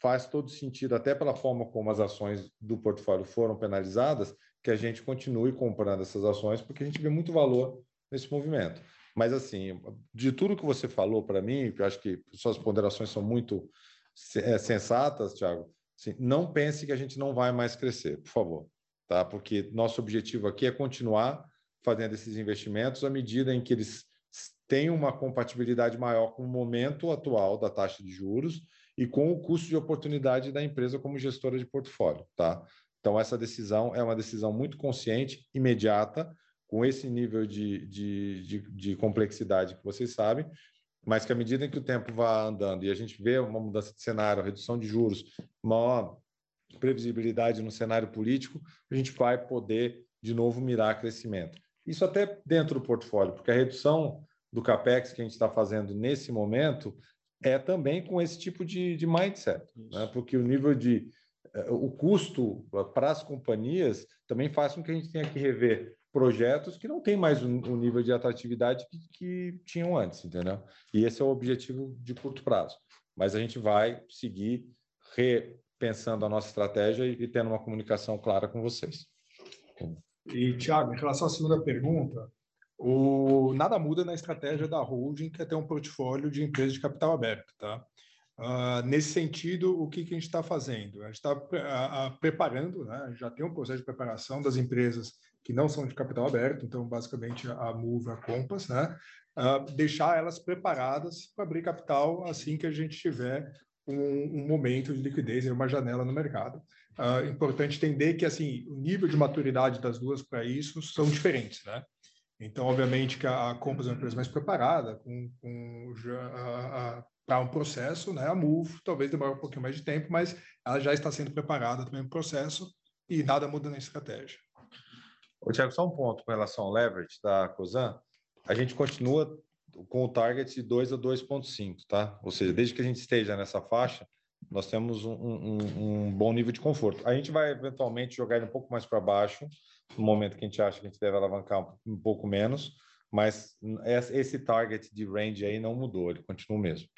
faz todo sentido, até pela forma como as ações do portfólio foram penalizadas, que a gente continue comprando essas ações, porque a gente vê muito valor nesse movimento. Mas, assim, de tudo que você falou para mim, que eu acho que suas ponderações são muito é, sensatas, Thiago, assim, não pense que a gente não vai mais crescer, por favor, tá? Porque nosso objetivo aqui é continuar fazendo esses investimentos à medida em que eles têm uma compatibilidade maior com o momento atual da taxa de juros e com o custo de oportunidade da empresa como gestora de portfólio, tá? Então, essa decisão é uma decisão muito consciente, imediata, com esse nível de, de, de, de complexidade que vocês sabem, mas que à medida que o tempo vai andando e a gente vê uma mudança de cenário, redução de juros, maior previsibilidade no cenário político, a gente vai poder de novo mirar crescimento. Isso até dentro do portfólio, porque a redução do capex que a gente está fazendo nesse momento é também com esse tipo de, de mindset, né? porque o nível de eh, o custo para as companhias também faz com que a gente tenha que rever projetos que não têm mais o, o nível de atratividade que, que, tinham antes, entendeu? E esse é o objetivo de curto prazo. Mas a gente vai seguir repensando a nossa estratégia e, e tendo uma comunicação clara com vocês. E, Tiago, em relação à segunda pergunta, o, nada muda na estratégia da holding, que é ter um portfólio de empresas de capital aberto. Tá? Uh, nesse sentido, o que, que a gente está fazendo? A gente está preparando, né? já tem um processo de preparação das empresas que não são de capital aberto, então, basicamente, a Move, a Compass, né? Uh, deixar elas preparadas para abrir capital assim que a gente tiver um, um momento de liquidez e uma janela no mercado. Uh, importante entender que assim o nível de maturidade das duas para isso são diferentes, né? Então, obviamente, que a, a Compass é uma empresa mais preparada com, com para um processo, né? A Move talvez demore um pouquinho mais de tempo, mas ela já está sendo preparada também para o processo e nada muda na estratégia. Ô, Tiago, só um ponto com relação ao leverage da COSAN. A gente continua com o target de 2 a 2,5, tá? Ou seja, desde que a gente esteja nessa faixa, nós temos um, um, um bom nível de conforto. A gente vai eventualmente jogar ele um pouco mais para baixo, no momento que a gente acha que a gente deve alavancar um, pouco menos, mas esse target de range aí não mudou, ele continua o mesmo.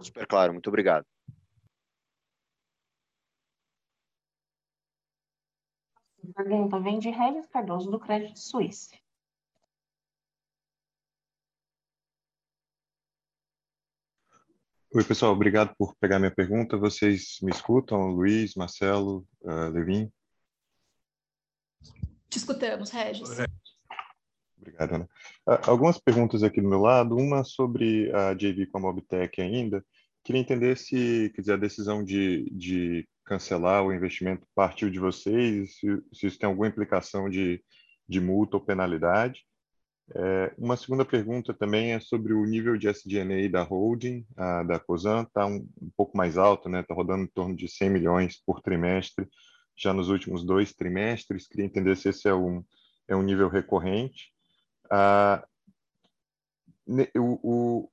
Super claro, muito obrigado. A pergunta vem de Regis Cardoso, do Crédito Suíça. Oi, pessoal, obrigado por pegar minha pergunta. Vocês me escutam? Luiz, Marcelo, uh, Levin? Te escutamos, Regis. Obrigado, Ana. Uh, algumas perguntas aqui do meu lado. Uma sobre a JV com a Mobitech ainda. Queria entender se, quer dizer, a decisão de, de cancelar o investimento partiu de vocês, se, se isso tem alguma implicação de, de multa ou penalidade. É, uma segunda pergunta também é sobre o nível de SG&A da holding, da COSAN, está um, um, pouco mais alto, está né? Tá rodando em torno de 100 milhões por trimestre. Já nos últimos dois trimestres. Queria entender se esse é um, é um nível recorrente. Ah, o, o,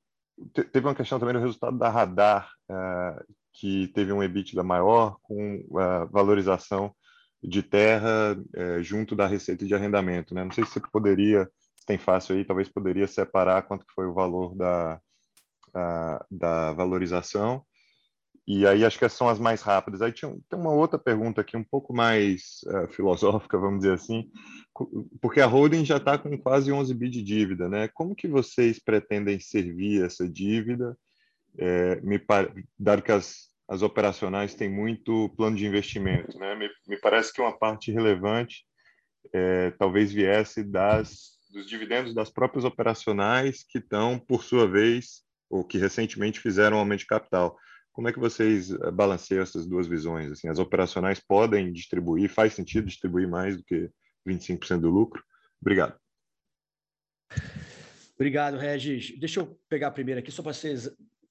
teve uma questão também do resultado da Radar, ah, que teve um EBITDA maior, com a valorização de terra eh, junto da receita de arrendamento. Né? Não sei se você poderia, se tem fácil aí, talvez poderia separar quanto foi o valor da, a, da valorização e aí acho que essas são as mais rápidas. Aí tinha, tem uma outra pergunta aqui, um pouco mais uh, filosófica, vamos dizer assim, porque a holding já está com quase 11 bi de dívida, né? Como que vocês pretendem servir essa dívida? É, me, dado que as, as operacionais têm muito plano de investimento, né? Me, me parece que uma parte relevante é, talvez viesse das dos dividendos das próprias operacionais que estão, por sua vez, ou que recentemente fizeram aumento de capital. Como é que vocês eh, balanceiam essas duas visões? Assim, as operacionais podem distribuir, faz sentido distribuir mais do que 25% do lucro? Obrigado. Obrigado, Regis. Deixa eu pegar primeiro aqui, só para ser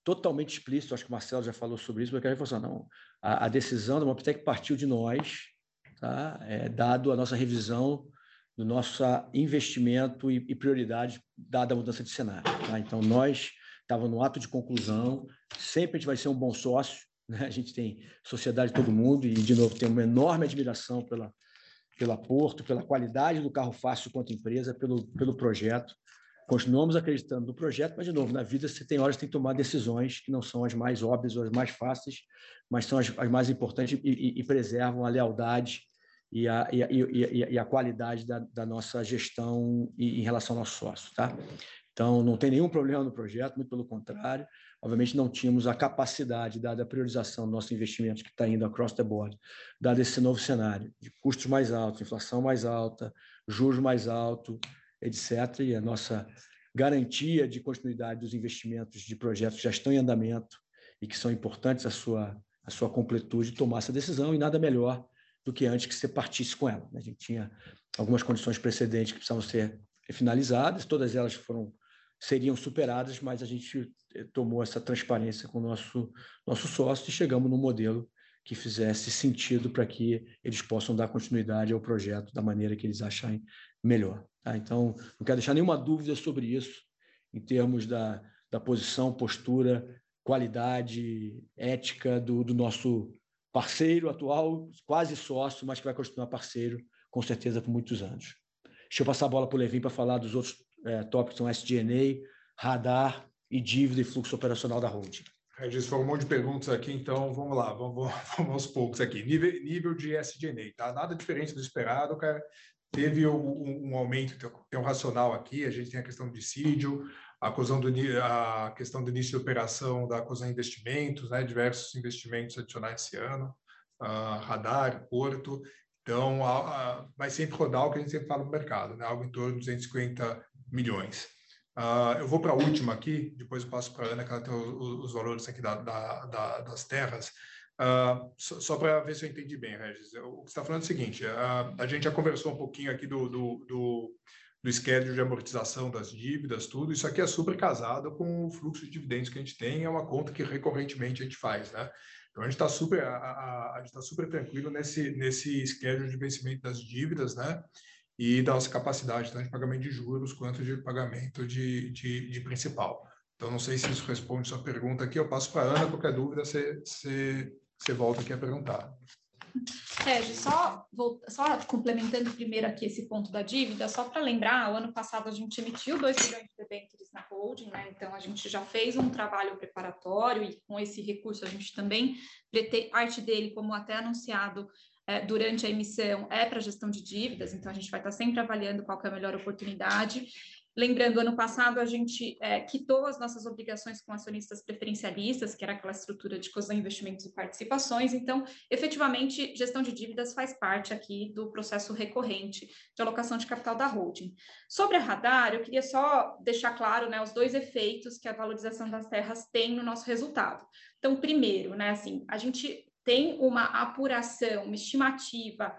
totalmente explícito, acho que o Marcelo já falou sobre isso, mas eu quero reforçar, não. A, a decisão da Moptec partiu de nós, tá? é, dado a nossa revisão do nosso investimento e, e prioridade, dada a mudança de cenário. Tá? Então, nós estava no ato de conclusão. Sempre a gente vai ser um bom sócio, né? A gente tem sociedade de todo mundo e, de novo, tem uma enorme admiração pela, pela Porto, pela qualidade do carro fácil quanto empresa, pelo, pelo projeto. Continuamos acreditando no projeto, mas, de novo, na vida você tem horas que tem que tomar decisões que não são as mais óbvias ou as mais fáceis, mas são as, as mais importantes e, e, e, preservam a lealdade e a, e, e a qualidade da, da, nossa gestão em relação ao nosso sócio. Tá? Então, não tem nenhum problema no projeto, muito pelo contrário. Obviamente, não tínhamos a capacidade, dada a priorização dos nossos investimentos que está indo across the board, dado esse novo cenário de custos mais altos, inflação mais alta, juros mais altos, etc. E a nossa garantia de continuidade dos investimentos de projetos que já estão em andamento e que são importantes a sua, a sua completude, tomar essa decisão e nada melhor do que antes que você partisse com ela. Né? A gente tinha algumas condições precedentes que precisavam ser finalizadas, todas elas foram seriam superadas, mas a gente eh, tomou essa transparência com o nosso, nosso sócio e chegamos num modelo que fizesse sentido para que eles possam dar continuidade ao projeto da maneira que eles acharem melhor. Tá? Então, não quero deixar nenhuma dúvida sobre isso, em termos da, da posição, postura, qualidade, ética do, do nosso parceiro atual, quase sócio, mas que vai continuar parceiro, com certeza, por muitos anos. Deixa eu passar a bola para o Levin para falar dos outros é, tópicos são radar e dívida e fluxo operacional da holding. Regis, foram um monte de perguntas aqui, então vamos lá, vamos, vamos aos poucos aqui. Nível, nível de SG&A, tá? Nada diferente do esperado, cara. Teve um, um, aumento, tem um racional aqui, a gente tem a questão de dissídio, a, do, a questão do início de operação da COSAN Investimentos, né? diversos investimentos adicionais esse ano, uh, radar, porto, então, a, a, vai sempre rodar o que a gente sempre fala no mercado, né? algo em torno de 250 milhões. Uh, eu vou para a última aqui, depois eu passo para a Ana, que ela tem os, os valores aqui da, da, da, das terras. Uh, só, só para ver se eu entendi bem, Regis. O que você está falando é o seguinte: uh, a gente já conversou um pouquinho aqui do, do, do, do schedule de amortização das dívidas, tudo. Isso aqui é super casado com o fluxo de dividendos que a gente tem, é uma conta que recorrentemente a gente faz, né? Então a gente está super, a, a, a gente tá super tranquilo nesse, nesse schedule de vencimento das dívidas, né? E da nossa capacidade, tanto de pagamento de juros quanto de pagamento de, de, de principal. Então, não sei se isso responde sua pergunta aqui. Eu passo para a Ana, qualquer dúvida você, você, você volta aqui a perguntar. Sérgio, só, só complementando primeiro aqui esse ponto da dívida, só para lembrar, o ano passado a gente emitiu 2 milhões de debêntures na holding, né? então a gente já fez um trabalho preparatório e com esse recurso a gente também, parte dele, como até anunciado, é, durante a emissão é para gestão de dívidas, então a gente vai estar sempre avaliando qual é a melhor oportunidade. Lembrando, ano passado a gente é, quitou as nossas obrigações com acionistas preferencialistas, que era aquela estrutura de COSAN Investimentos e Participações. Então, efetivamente, gestão de dívidas faz parte aqui do processo recorrente de alocação de capital da holding. Sobre a Radar, eu queria só deixar claro né, os dois efeitos que a valorização das terras tem no nosso resultado. Então, primeiro, né, assim, a gente tem uma apuração, uma estimativa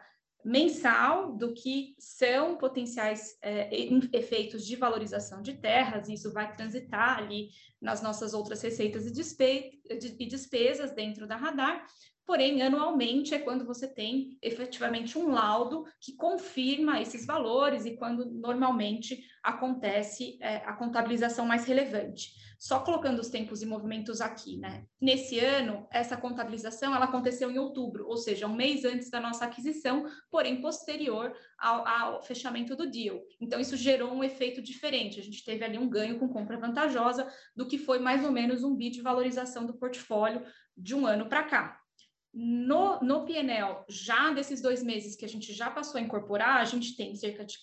mensal do que são potenciais é, efeitos de valorização de terras, e isso vai transitar ali nas nossas outras receitas e, despe e despesas dentro da radar. porém, anualmente é quando você tem efetivamente um laudo que confirma esses valores e quando normalmente acontece é, a contabilização mais relevante. Só colocando os tempos e movimentos aqui, né? Nesse ano, essa contabilização ela aconteceu em outubro, ou seja, um mês antes da nossa aquisição, porém posterior ao, ao fechamento do deal. Então, isso gerou um efeito diferente. A gente teve ali um ganho com compra vantajosa do que foi mais ou menos um bi de valorização do portfólio de um ano para cá. No, no PNL, já desses dois meses que a gente já passou a incorporar, a gente tem cerca de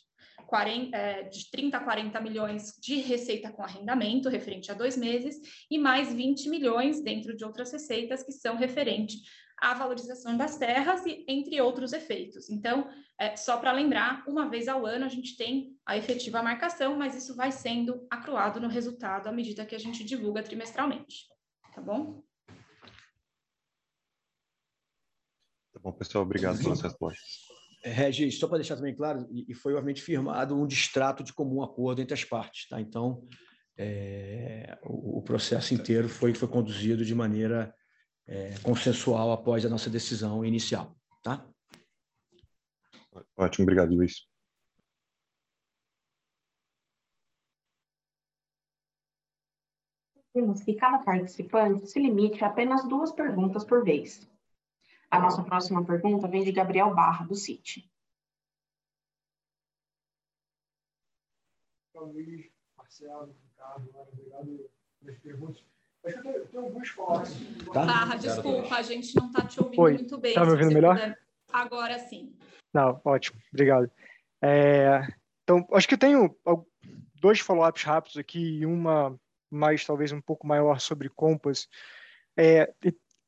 40, é, de 30 a 40 milhões de receita com arrendamento, referente a dois meses, e mais 20 milhões dentro de outras receitas que são referente à valorização das terras e entre outros efeitos. Então, é, só para lembrar, uma vez ao ano a gente tem a efetiva marcação, mas isso vai sendo acruado no resultado à medida que a gente divulga trimestralmente. Tá bom? Tá bom, pessoal. Obrigado pelas respostas. Regis, só para deixar também claro, e foi obviamente firmado um distrato de comum acordo entre as partes, tá? Então, é, o, o, processo inteiro foi, foi conduzido de maneira é, consensual após a nossa decisão inicial, tá? Ótimo, obrigado, Luiz. Que cada participante se limite a apenas duas perguntas por vez. A nossa próxima pergunta vem de Gabriel Barra, do CIT. Luiz, Marcelo, Ricardo, obrigado pelas perguntas. Acho que eu tenho alguns. Tá? Barra, desculpa, a gente não está te ouvindo Oi, muito bem. Está me ouvindo melhor? Puder... Agora sim. Não, ótimo, obrigado. É, então, acho que eu tenho dois follow-ups rápidos aqui e uma mais, talvez, um pouco maior sobre Compass. É,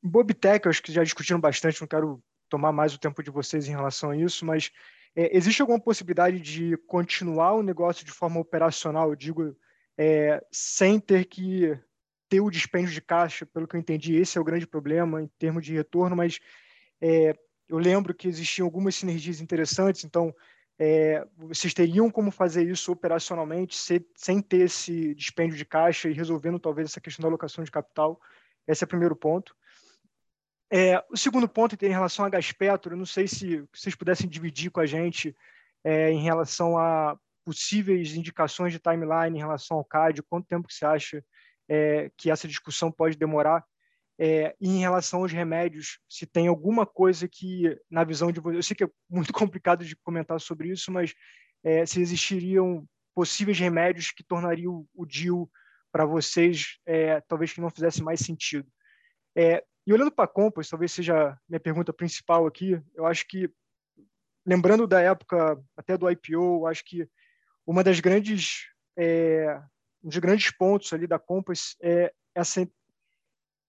Bobtech, acho que já discutiram bastante, não quero tomar mais o tempo de vocês em relação a isso, mas é, existe alguma possibilidade de continuar o negócio de forma operacional, eu digo, é, sem ter que ter o dispêndio de caixa, pelo que eu entendi, esse é o grande problema em termos de retorno, mas é, eu lembro que existiam algumas sinergias interessantes, então é, vocês teriam como fazer isso operacionalmente se, sem ter esse dispêndio de caixa e resolvendo talvez essa questão da alocação de capital? Esse é o primeiro ponto. É, o segundo ponto em relação a Gaspetro, eu não sei se vocês pudessem dividir com a gente é, em relação a possíveis indicações de timeline em relação ao CAD, quanto tempo que você acha é, que essa discussão pode demorar, é, e em relação aos remédios, se tem alguma coisa que, na visão de vocês, eu sei que é muito complicado de comentar sobre isso, mas é, se existiriam possíveis remédios que tornariam o deal para vocês, é, talvez que não fizesse mais sentido. É, e olhando para a Compass, talvez seja minha pergunta principal aqui, eu acho que, lembrando da época até do IPO, acho que uma das grandes, é, um dos grandes pontos ali da Compass é essa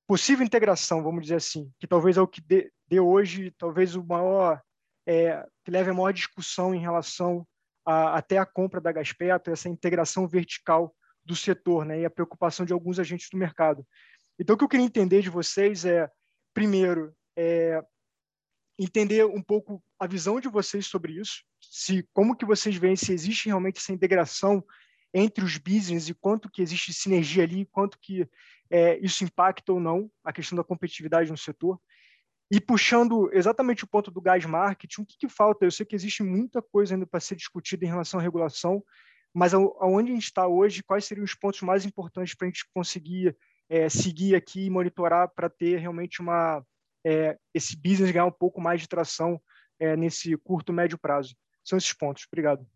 possível integração, vamos dizer assim, que talvez é o que dê, dê hoje, talvez o maior, é, que leve a maior discussão em relação a, até a compra da Gaspeto, essa integração vertical do setor, né, e a preocupação de alguns agentes do mercado. Então, o que eu queria entender de vocês é, primeiro, é, entender um pouco a visão de vocês sobre isso, se como que vocês veem se existe realmente essa integração entre os business e quanto que existe sinergia ali, quanto que é, isso impacta ou não a questão da competitividade no setor. E puxando exatamente o ponto do gás marketing, o que, que falta? Eu sei que existe muita coisa ainda para ser discutida em relação à regulação, mas aonde a gente está hoje, quais seriam os pontos mais importantes para a gente conseguir é, seguir aqui e monitorar para ter realmente uma é, esse business ganhar um pouco mais de tração é, nesse curto médio prazo. São esses pontos. Obrigado.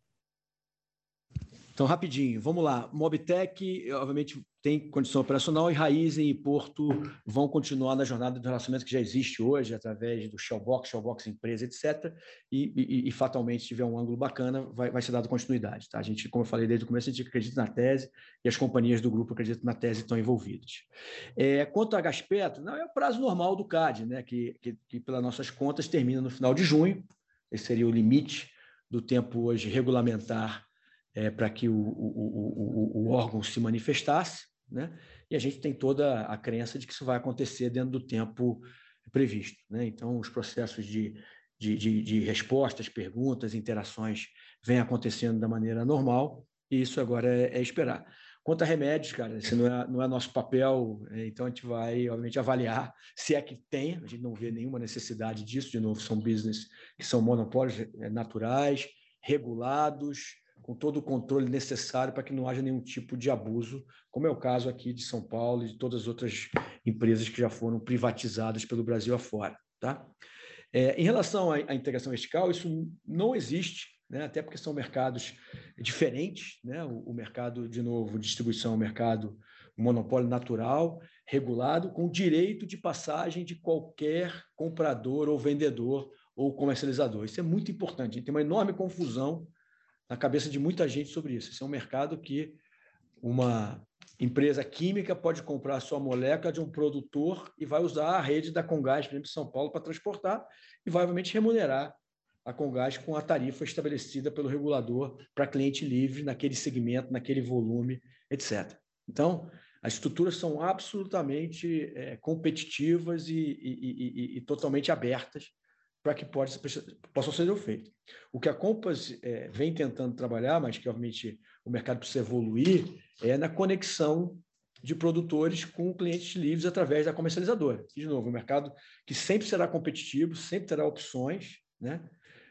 Então, rapidinho, vamos lá. Mobtech, obviamente, tem condição operacional e Raizen e Porto vão continuar na jornada de relacionamento que já existe hoje, através do Shellbox, Shellbox Empresa, etc. E, e, e fatalmente, se tiver um ângulo bacana, vai, vai ser dado continuidade. Tá? A gente, como eu falei desde o começo, a gente acredita na tese e as companhias do grupo acreditam na tese e estão envolvidas. É, quanto a Gaspetro, não é o prazo normal do CAD, né? que, que, que, pelas nossas contas, termina no final de junho. Esse seria o limite do tempo hoje regulamentar é, para que o, o, o, o, órgão se manifestasse, né? e a gente tem toda a crença de que isso vai acontecer dentro do tempo previsto. Né? Então, os processos de, de, de, de respostas, perguntas, interações vêm acontecendo da maneira normal, e isso agora é, é esperar. Quanto a remédios, cara, esse não é, não é nosso papel, é, então a gente vai, obviamente, avaliar se é que tem, a gente não vê nenhuma necessidade disso, de novo, são business que são monopólios é, naturais, regulados, com todo o controle necessário para que não haja nenhum tipo de abuso, como é o caso aqui de São Paulo e de todas as outras empresas que já foram privatizadas pelo Brasil afora. Tá? É, em relação à, à integração vertical, isso não existe né? até porque são mercados diferentes, né? o, o mercado, de novo, distribuição é um mercado monopólio natural, regulado, com direito de passagem de qualquer comprador ou vendedor ou comercializador. Isso é muito importante. Tem uma enorme confusão na cabeça de muita gente sobre isso. Esse é um mercado que uma empresa química pode comprar sua molécula de um produtor e vai usar a rede da Congás, por exemplo, de São Paulo, para transportar e vai, obviamente, remunerar a Congás com a tarifa estabelecida pelo regulador para cliente livre naquele segmento, naquele volume, etc. Então, as estruturas são absolutamente é, competitivas e, e, e, e, totalmente abertas para que pode, possam ser feitas. O que a Compass é, vem tentando trabalhar, mas que obviamente o mercado precisa evoluir, é na conexão de produtores com clientes livres através da comercializadora. de novo, um mercado que sempre será competitivo, sempre terá opções, né?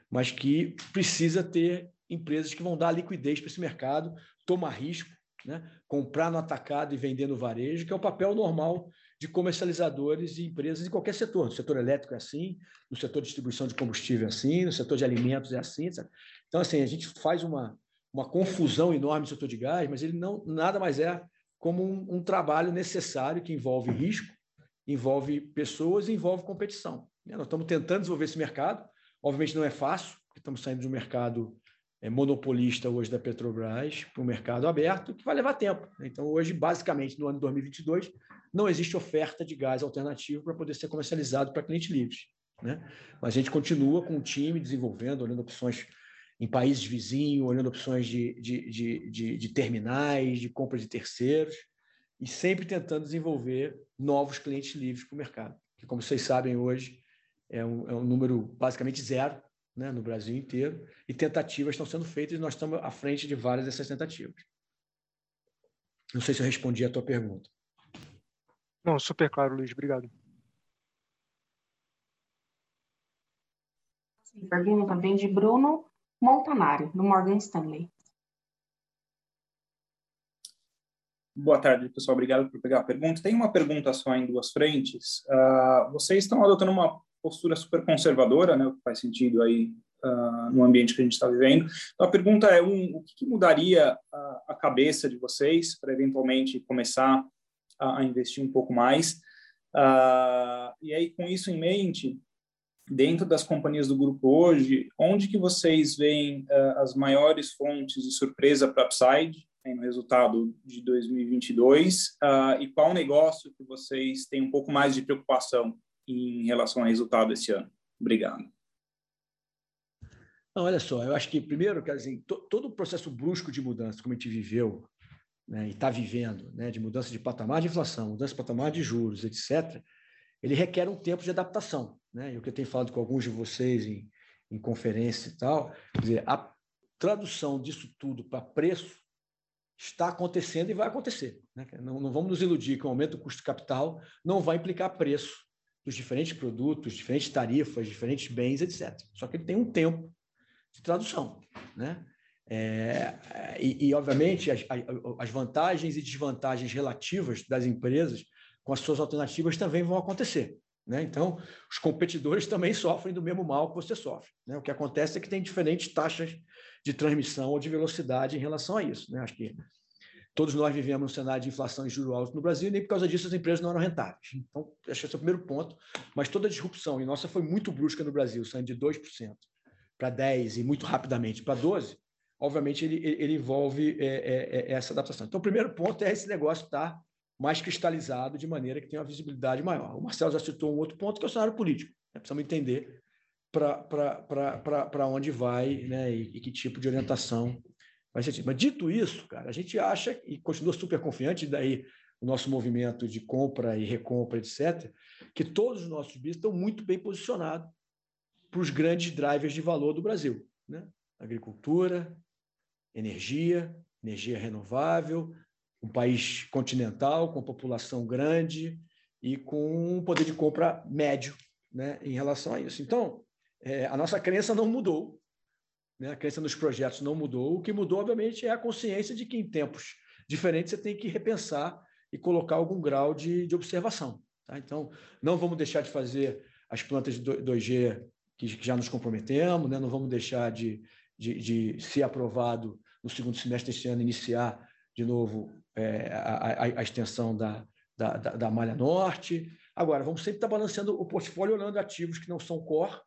mas que precisa ter empresas que vão dar liquidez para esse mercado, tomar risco, né? comprar no atacado e vender no varejo, que é o papel normal de comercializadores e empresas em qualquer setor. No setor elétrico é assim, no setor de distribuição de combustível é assim, no setor de alimentos é assim. Etc. Então, assim, a gente faz uma, uma confusão enorme no setor de gás, mas ele não nada mais é como um, um trabalho necessário que envolve risco, envolve pessoas e envolve competição. Nós estamos tentando desenvolver esse mercado, Obviamente não é fácil, porque estamos saindo de um mercado monopolista hoje da Petrobras para um mercado aberto, que vai levar tempo. Né? Então, hoje, basicamente, no ano de 2022, não existe oferta de gás alternativo para poder ser comercializado para clientes livres. Né? Mas a gente continua com o time desenvolvendo, olhando opções em países vizinhos, olhando opções de, de, de, de, de terminais, de compra de terceiros, e sempre tentando desenvolver novos clientes livres para o mercado. Que, como vocês sabem hoje, é um, é um número basicamente zero né, no Brasil inteiro, e tentativas estão sendo feitas e nós estamos à frente de várias dessas tentativas. Não sei se eu respondi a tua pergunta. Não, super claro, Luiz. Obrigado. Pergunta vem de Bruno Montanari, do Morgan Stanley. Boa tarde, pessoal. Obrigado por pegar a pergunta. Tem uma pergunta só em duas frentes. Uh, vocês estão adotando uma postura super conservadora, né, o que faz sentido aí uh, no ambiente que a gente está vivendo. Então, a pergunta é, um, o que, mudaria a, a, cabeça de vocês para eventualmente começar a, a, investir um pouco mais? Uh, e aí, com isso em mente, dentro das companhias do grupo hoje, onde que vocês veem uh, as maiores fontes de surpresa para upside no resultado de 2022 uh, e qual negócio que vocês têm um pouco mais de preocupação em relação ao resultado esse ano? Obrigado. Não, olha só, eu acho que, primeiro, quer dizer, to, todo o processo brusco de mudança, como a gente viveu né, e está vivendo, né, de mudança de patamar de inflação, mudança de patamar de juros, etc., ele requer um tempo de adaptação. Né? E o que eu tenho falado com alguns de vocês em, em conferência e tal, quer dizer, a tradução disso tudo para preço está acontecendo e vai acontecer. Né? Não, não, vamos nos iludir que o aumento do custo de capital não vai implicar preço dos diferentes produtos, diferentes tarifas, diferentes bens, etc. Só que ele tem um tempo de tradução, né? É, e, e, obviamente, as, as vantagens e desvantagens relativas das empresas com as suas alternativas também vão acontecer. Né? Então, os competidores também sofrem do mesmo mal que você sofre. Né? O que acontece é que tem diferentes taxas de transmissão ou de velocidade em relação a isso. Né? Acho que Todos nós vivemos num cenário de inflação e juros altos no Brasil e nem por causa disso as empresas não eram rentáveis. Então, acho que esse é o primeiro ponto. Mas toda a disrupção, e nossa foi muito brusca no Brasil, saindo de 2% para 10% e muito rapidamente para 12%, obviamente ele, ele envolve é, é, é, essa adaptação. Então, o primeiro ponto é esse negócio estar mais cristalizado de maneira que tenha uma visibilidade maior. O Marcelo já citou um outro ponto, que é o cenário político. Né? Precisamos entender para onde vai né? E, e, que tipo de orientação Mas dito isso, cara, a gente acha e continua super confiante, daí o nosso movimento de compra e recompra, etc., que todos os nossos BIs estão muito bem posicionados para os grandes drivers de valor do Brasil. Né? Agricultura, energia, energia renovável, um país continental, com população grande e com um poder de compra médio né, em relação a isso. Então, é, a nossa crença não mudou, né? a crença nos projetos não mudou. O que mudou, obviamente, é a consciência de que em tempos diferentes você tem que repensar e colocar algum grau de, de observação. Tá? Então, não vamos deixar de fazer as plantas de 2G que já nos comprometemos, né? não vamos deixar de, de, de ser aprovado no segundo semestre deste ano, iniciar de novo é, a, a, a, extensão da, da, da, da, malha norte. Agora, vamos sempre estar balanceando o portfólio, olhando ativos que não são core,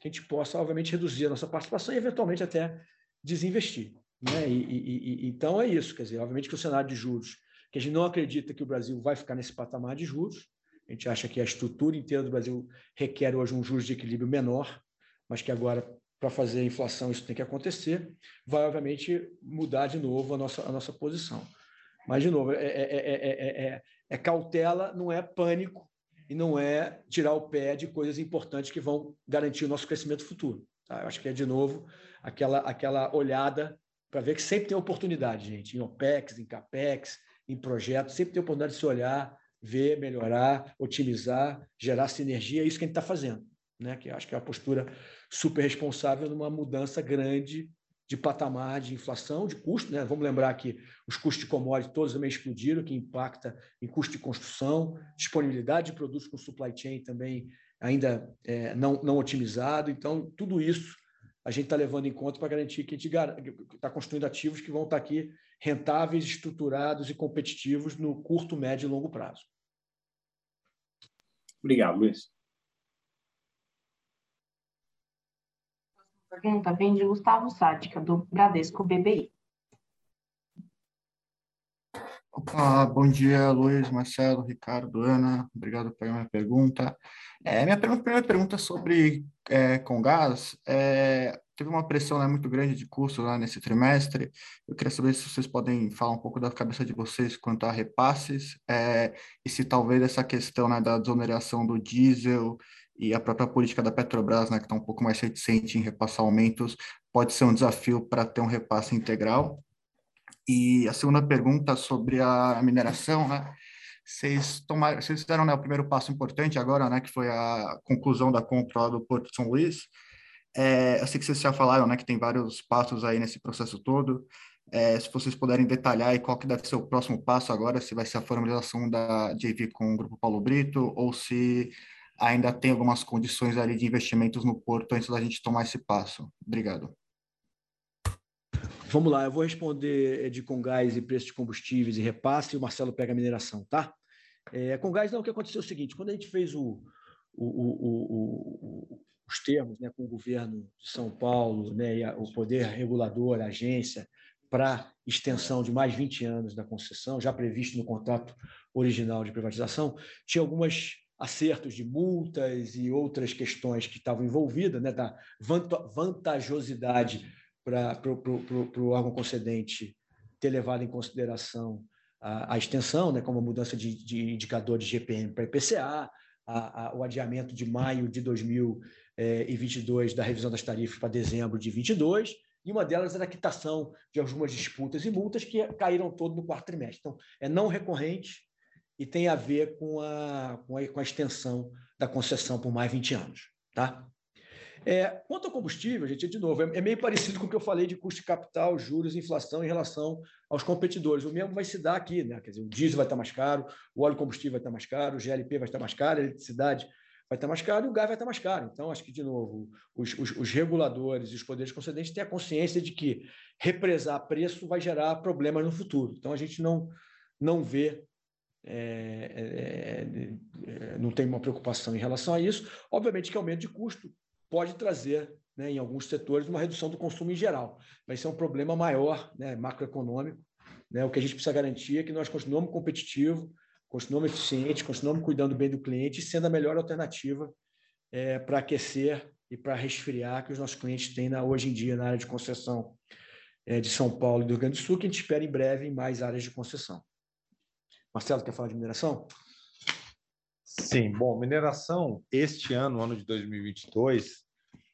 que a gente possa, obviamente, reduzir a nossa participação e, eventualmente, até desinvestir. Né? E, e, e, então, é isso. Quer dizer, obviamente que o cenário de juros, que a gente não acredita que o Brasil vai ficar nesse patamar de juros, a gente acha que a estrutura inteira do Brasil requer hoje um juros de equilíbrio menor, mas que agora, para fazer a inflação, isso tem que acontecer, vai, obviamente, mudar de novo a nossa, a nossa posição. Mas, de novo, é, é, é, é cautela, não é pânico e não é tirar o pé de coisas importantes que vão garantir o nosso crescimento futuro. Tá? Eu acho que é, de novo, aquela, aquela olhada para ver que sempre tem oportunidade, gente, em OPEX, em CAPEX, em projetos, sempre tem oportunidade de se olhar, ver, melhorar, otimizar, gerar sinergia, é isso que a gente está fazendo. Né? Que acho que é uma postura super responsável numa mudança grande de patamar de inflação, de custo. Né? Vamos lembrar que os custos de commodities todos também explodiram, que impacta em custo de construção, disponibilidade de produtos com supply chain também ainda é, não, não otimizado. Então, tudo isso a gente está levando em conta para garantir que a gente está construindo ativos que vão estar tá aqui rentáveis, estruturados e competitivos no curto, médio e longo prazo. Obrigado, Luiz. Pergunta vem de Gustavo Sádica, do Bradesco BBI. Opa, bom dia, Luiz, Marcelo, Ricardo, Ana. Obrigado pela minha pergunta. É, minha primeira pergunta é sobre é, com gás. É, teve uma pressão né, muito grande de custo lá nesse trimestre. Eu queria saber se vocês podem falar um pouco da cabeça de vocês quanto a repasses é, e se talvez essa questão né, da desoneração do diesel e a própria política da Petrobras, né, que está um pouco mais reticente em repassar aumentos, pode ser um desafio para ter um repasse integral. E a segunda pergunta sobre a mineração, né? Vocês, tomaram, vocês fizeram né, o primeiro passo importante agora, né, que foi a conclusão da compra do Porto de São Luís. É, eu sei que vocês já falaram né, que tem vários passos aí nesse processo todo. É, se vocês puderem detalhar aí qual que deve ser o próximo passo agora, se vai ser a formalização da JV com o Grupo Paulo Brito ou se ainda tem algumas condições ali de investimentos no porto antes da gente tomar esse passo. Obrigado. Vamos lá, eu vou responder de com gás e preço de combustíveis e repasse, e o Marcelo pega a mineração, tá? É, com gás, não, o que aconteceu é o seguinte, quando a gente fez o, o, o, os termos né, com o governo de São Paulo, né, a, o poder regulador, a agência, para extensão de mais 20 anos da concessão, já previsto no contrato original de privatização, tinha algumas acertos de multas e outras questões que estavam envolvidas, né, da vantajosidade para o órgão concedente ter levado em consideração a, a extensão, né, como a mudança de, de indicador de GPM para IPCA, a, a, o adiamento de maio de 2022 da revisão das tarifas para dezembro de 22, e uma delas era a quitação de algumas disputas e multas que caíram todo no quarto trimestre. Então, é não recorrente, e tem a ver com a, com a, com a extensão da concessão por mais 20 anos. Tá? É, quanto ao combustível, gente, de novo, é, é, meio parecido com o que eu falei de custo de capital, juros, inflação em relação aos competidores. O mesmo vai se dar aqui, né? Quer dizer, o diesel vai estar mais caro, o óleo combustível vai estar mais caro, o GLP vai estar mais caro, a eletricidade vai estar mais caro e o gás vai estar mais caro. Então, acho que, de novo, os, os, os reguladores e os poderes concedentes têm a consciência de que represar preço vai gerar problemas no futuro. Então, a gente não, não vê é, é, é, não tem uma preocupação em relação a isso. Obviamente que aumento de custo pode trazer, né, em alguns setores, uma redução do consumo em geral. Vai ser um problema maior, né, macroeconômico. Né, o que a gente precisa garantir é que nós continuamos competitivos, continuamos eficientes, continuamos cuidando bem do cliente, sendo a melhor alternativa é, para aquecer e para resfriar que os nossos clientes têm na, hoje em dia na área de concessão é, de São Paulo e do Rio Grande do Sul, que a gente espera em breve em mais áreas de concessão. Marcelo, quer falar de mineração? Sim, bom, mineração, este ano, ano de 2022,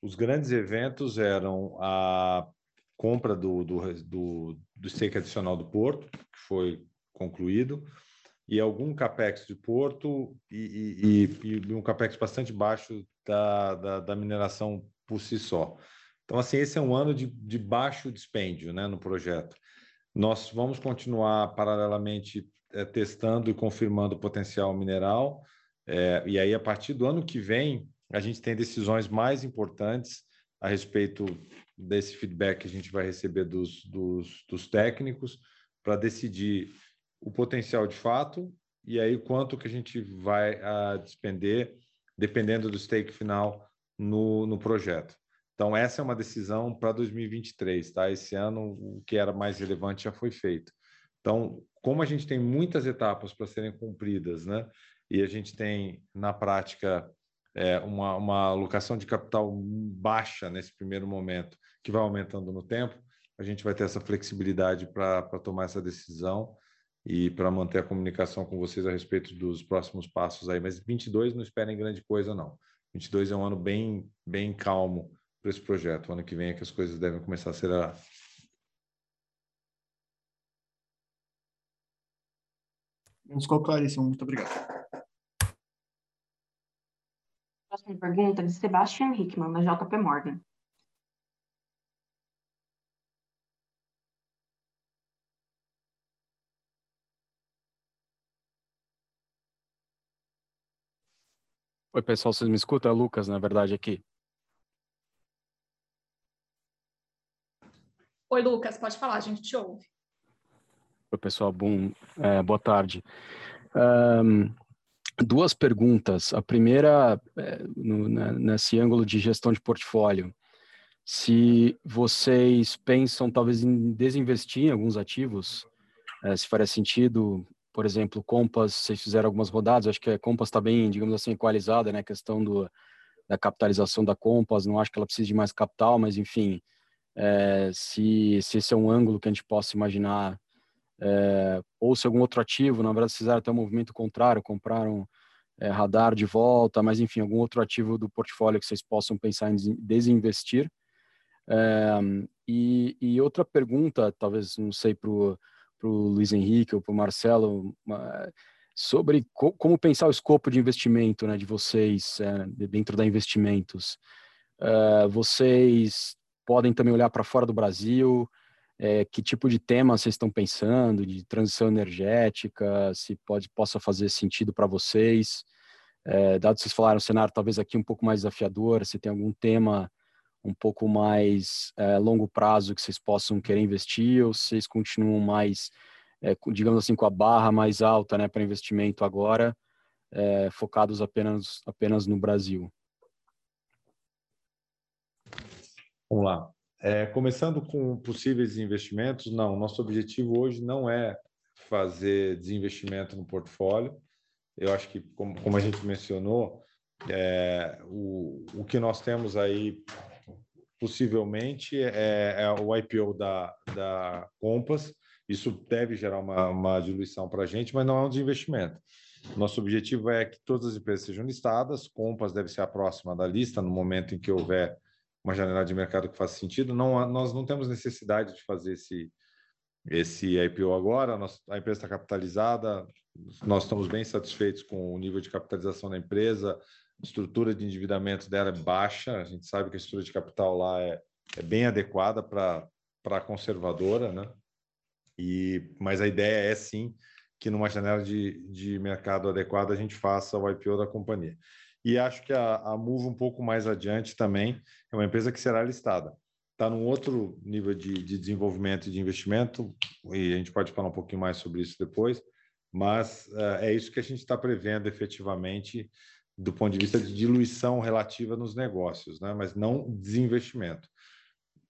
os grandes eventos eram a compra do, do, do, do stake adicional do Porto, que foi concluído, e algum capex de porto e, e, e um capex bastante baixo da, da, da, mineração por si só. Então, assim, esse é um ano de, de baixo dispêndio né, no projeto. Nós vamos continuar paralelamente testando e confirmando o potencial mineral, é, e aí, a partir do ano que vem, a gente tem decisões mais importantes a respeito desse feedback que a gente vai receber dos, dos, dos técnicos para decidir o potencial de fato e aí quanto que a gente vai a, despender, dependendo do stake final no, no projeto. Então, essa é uma decisão para 2023, tá? Esse ano, o que era mais relevante já foi feito. Então, como a gente tem muitas etapas para serem cumpridas, né? E a gente tem, na prática, é, uma, uma alocação de capital baixa nesse primeiro momento, que vai aumentando no tempo, a gente vai ter essa flexibilidade para tomar essa decisão e para manter a comunicação com vocês a respeito dos próximos passos aí. Mas 22 não esperem grande coisa, não. 22 é um ano bem, bem calmo para esse projeto. O ano que vem é que as coisas devem começar a acelerar. Ficou claríssimo. Muito obrigado. Próxima pergunta é de Sebastian Hickman, da JP Morgan. Oi, pessoal, vocês me escutam? É Lucas, na verdade, aqui. Oi, Lucas, pode falar, a gente te ouve. Oi, pessoal, bom, é, boa tarde. Um, duas perguntas. A primeira, é, no, né, nesse ângulo de gestão de portfólio, se vocês pensam talvez em desinvestir em alguns ativos, é, se faria sentido, por exemplo, Compass, vocês fizeram algumas rodadas, acho que a Compass está bem, digamos assim, equalizada, né, a questão do, da capitalização da Compass, não acho que ela precise de mais capital, mas enfim, é, se, se esse é um ângulo que a gente possa imaginar é, ou se algum outro ativo, na verdade, fizeram até um movimento contrário, compraram é, radar de volta, mas enfim, algum outro ativo do portfólio que vocês possam pensar em desinvestir. É, e, e, outra pergunta, talvez, não sei, para o Luiz Henrique ou para o Marcelo, sobre co como pensar o escopo de investimento né, de vocês é, dentro da investimentos. É, vocês podem também olhar para fora do Brasil, é, que tipo de tema vocês estão pensando, de transição energética, se pode, possa fazer sentido para vocês. É, dado que vocês falaram, o cenário talvez aqui um pouco mais desafiador, se tem algum tema um pouco mais é, longo prazo que vocês possam querer investir, ou vocês continuam mais, é, digamos assim, com a barra mais alta né, para investimento agora, é, focados apenas, apenas no Brasil? Vamos lá. É, começando com possíveis investimentos, não, nosso objetivo hoje não é fazer desinvestimento no portfólio. Eu acho que, como, como a gente mencionou, é, o, o que nós temos aí possivelmente é, é o IPO da, da Compass. Isso deve gerar uma, uma diluição para a gente, mas não é um desinvestimento. Nosso objetivo é que todas as empresas sejam listadas. Compass deve ser a próxima da lista no momento em que houver uma janela de mercado que faça sentido. Não, nós não temos necessidade de fazer esse, esse IPO agora. A empresa está capitalizada, nós estamos bem satisfeitos com o nível de capitalização da empresa, a estrutura de endividamento dela é baixa, a gente sabe que a estrutura de capital lá é, é bem adequada para a conservadora, né? E, mas a ideia é sim que numa janela de, de mercado adequada a gente faça o IPO da companhia. E acho que a, a Move, um pouco mais adiante também, é uma empresa que será listada. Está num outro nível de, de desenvolvimento e de investimento, e a gente pode falar um pouquinho mais sobre isso depois, mas uh, é isso que a gente está prevendo efetivamente do ponto de vista de diluição relativa nos negócios, né? mas não desinvestimento.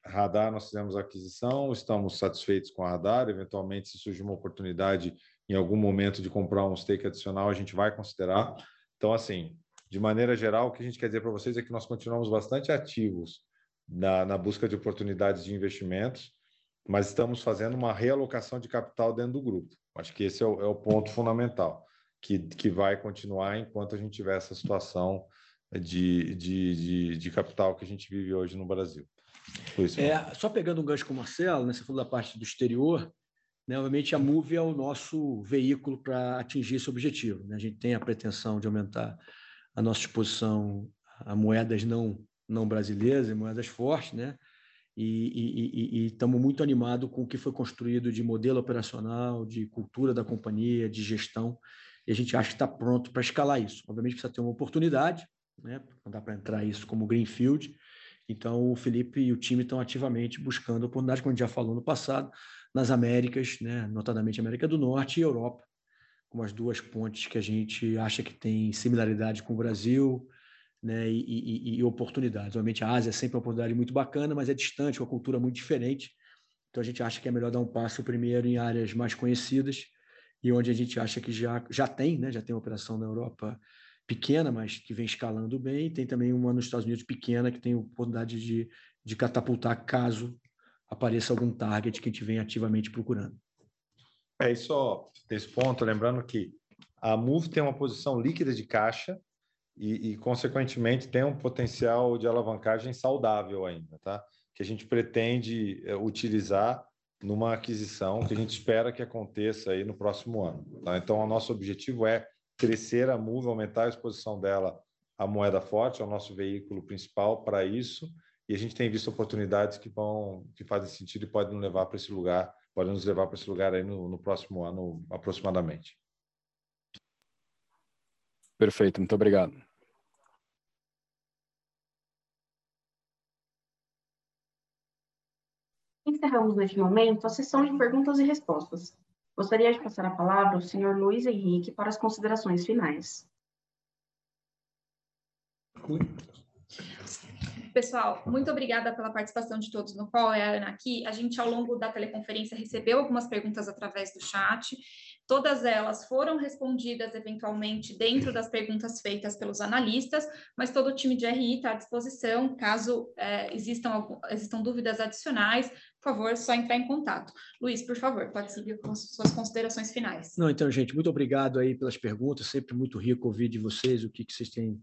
Radar, nós fizemos a aquisição, estamos satisfeitos com a Radar, eventualmente se surgir uma oportunidade em algum momento de comprar um stake adicional, a gente vai considerar. Então, assim, de maneira geral, o que a gente quer dizer para vocês é que nós continuamos bastante ativos na, na busca de oportunidades de investimentos, mas estamos fazendo uma realocação de capital dentro do grupo. Acho que esse é o, é o ponto fundamental, que, que vai continuar enquanto a gente tiver essa situação de, de, de, de capital que a gente vive hoje no Brasil. Isso, é, só pegando um gancho com o Marcelo, né, você falou da parte do exterior, Né? Obviamente, a Move é o nosso veículo para atingir esse objetivo. Né? A gente tem a pretensão de aumentar a nossa exposição a moedas não, não brasileiras, moedas fortes, né? e estamos muito animados com o que foi construído de modelo operacional, de cultura da companhia, de gestão, e a gente acha que está pronto para escalar isso. Obviamente precisa ter uma oportunidade, né? não dá para entrar isso como greenfield, então o Felipe e o time estão ativamente buscando oportunidades, como a gente já falou no passado, nas Américas, né? notadamente América do Norte e Europa, como as duas pontes que a gente acha que tem similaridade com o Brasil, né, e, e, e, oportunidades. Obviamente, a Ásia é sempre uma oportunidade muito bacana, mas é distante, uma cultura muito diferente. Então, a gente acha que é melhor dar um passo primeiro em áreas mais conhecidas e onde a gente acha que já, já tem, né, já tem uma operação na Europa pequena, mas que vem escalando bem. Tem também uma nos Estados Unidos pequena que tem oportunidade de, de catapultar caso apareça algum target que a gente vem ativamente procurando. É isso, desse ponto, lembrando que a Move tem uma posição líquida de caixa e, e, consequentemente, tem um potencial de alavancagem saudável ainda, tá? Que a gente pretende é, utilizar numa aquisição que a gente espera que aconteça aí no próximo ano. Tá? Então, o nosso objetivo é crescer a Move, aumentar a exposição dela à moeda forte, ao nosso veículo principal para isso, e a gente tem visto oportunidades que vão, que fazem sentido e podem levar para esse lugar, podem nos levar para esse lugar aí no, no próximo ano aproximadamente. Perfeito, muito obrigado. Encerramos neste momento a sessão de perguntas e respostas. Gostaria de passar a palavra ao senhor Luiz Henrique para as considerações finais. Pessoal, muito obrigada pela participação de todos no call. É a Ana aqui. A gente, ao longo da teleconferência, recebeu algumas perguntas através do chat. Todas elas foram respondidas eventualmente dentro das perguntas feitas pelos analistas, mas todo o time de RI está à disposição, caso é, existam, existam dúvidas adicionais, por favor, só entrar em contato. Luiz, por favor, pode seguir com suas considerações finais. Não, então, gente, muito obrigado aí pelas perguntas, sempre muito rico ouvir de vocês o que, que vocês têm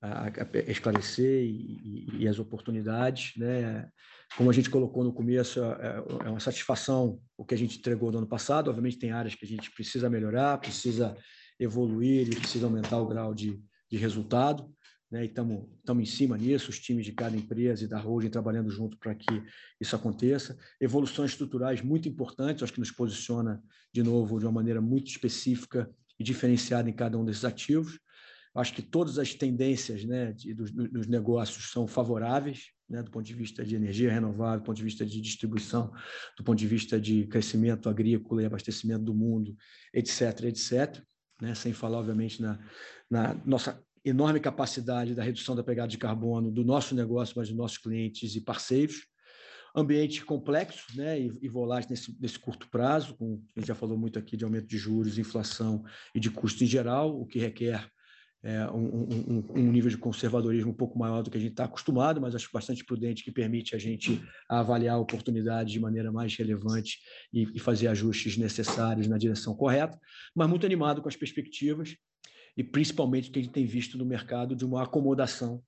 a, a esclarecer e, e, e, as oportunidades, né? Como a gente colocou no começo, é, é, uma satisfação o que a gente entregou no ano passado. Obviamente tem áreas que a gente precisa melhorar, precisa evoluir e precisa aumentar o grau de, de resultado, né? E estamos em cima nisso, os times de cada empresa e da holding trabalhando junto para que isso aconteça. Evoluções estruturais muito importantes, acho que nos posiciona de novo de uma maneira muito específica e diferenciada em cada um desses ativos. Acho que todas as tendências né, de, dos, dos, negócios são favoráveis, né, do ponto de vista de energia renovável, do ponto de vista de distribuição, do ponto de vista de crescimento agrícola e abastecimento do mundo, etc., etc. Né, sem falar, obviamente, na, na nossa enorme capacidade da redução da pegada de carbono do nosso negócio, mas dos nossos clientes e parceiros. Ambiente complexo né, e, e volátil nesse, nesse curto prazo, com, a gente já falou muito aqui de aumento de juros, inflação e de custo em geral, o que requer é, um, um, um, nível de conservadorismo um pouco maior do que a gente está acostumado, mas acho bastante prudente que permite a gente avaliar a oportunidade de maneira mais relevante e, e fazer ajustes necessários na direção correta, mas muito animado com as perspectivas e principalmente o que a gente tem visto no mercado de uma acomodação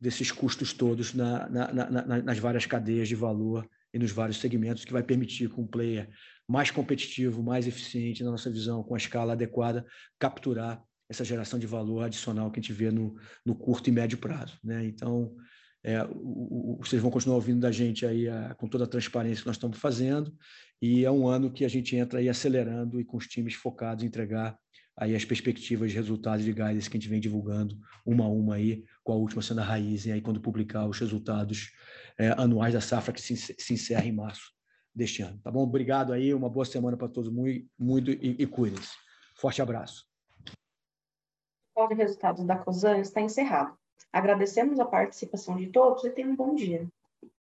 desses custos todos na, na, na, nas várias cadeias de valor e nos vários segmentos, que vai permitir que um player mais competitivo, mais eficiente, na nossa visão, com a escala adequada, capturar essa geração de valor adicional que a gente vê no, no curto e médio prazo. Né? Então, é, o, o, vocês vão continuar ouvindo da gente aí a, com toda a transparência que nós estamos fazendo, e é um ano que a gente entra aí acelerando e com os times focados em entregar aí as perspectivas de resultados de guidance que a gente vem divulgando uma a uma aí, com a última sendo a raiz, e aí quando publicar os resultados é, anuais da safra que se, se encerra em março deste ano. Tá bom? Obrigado aí, uma boa semana para todos, muito, muito e, e cuidem-se. Forte abraço call de resultados da COSAN está encerrado. Agradecemos a participação de todos e tenham um bom dia.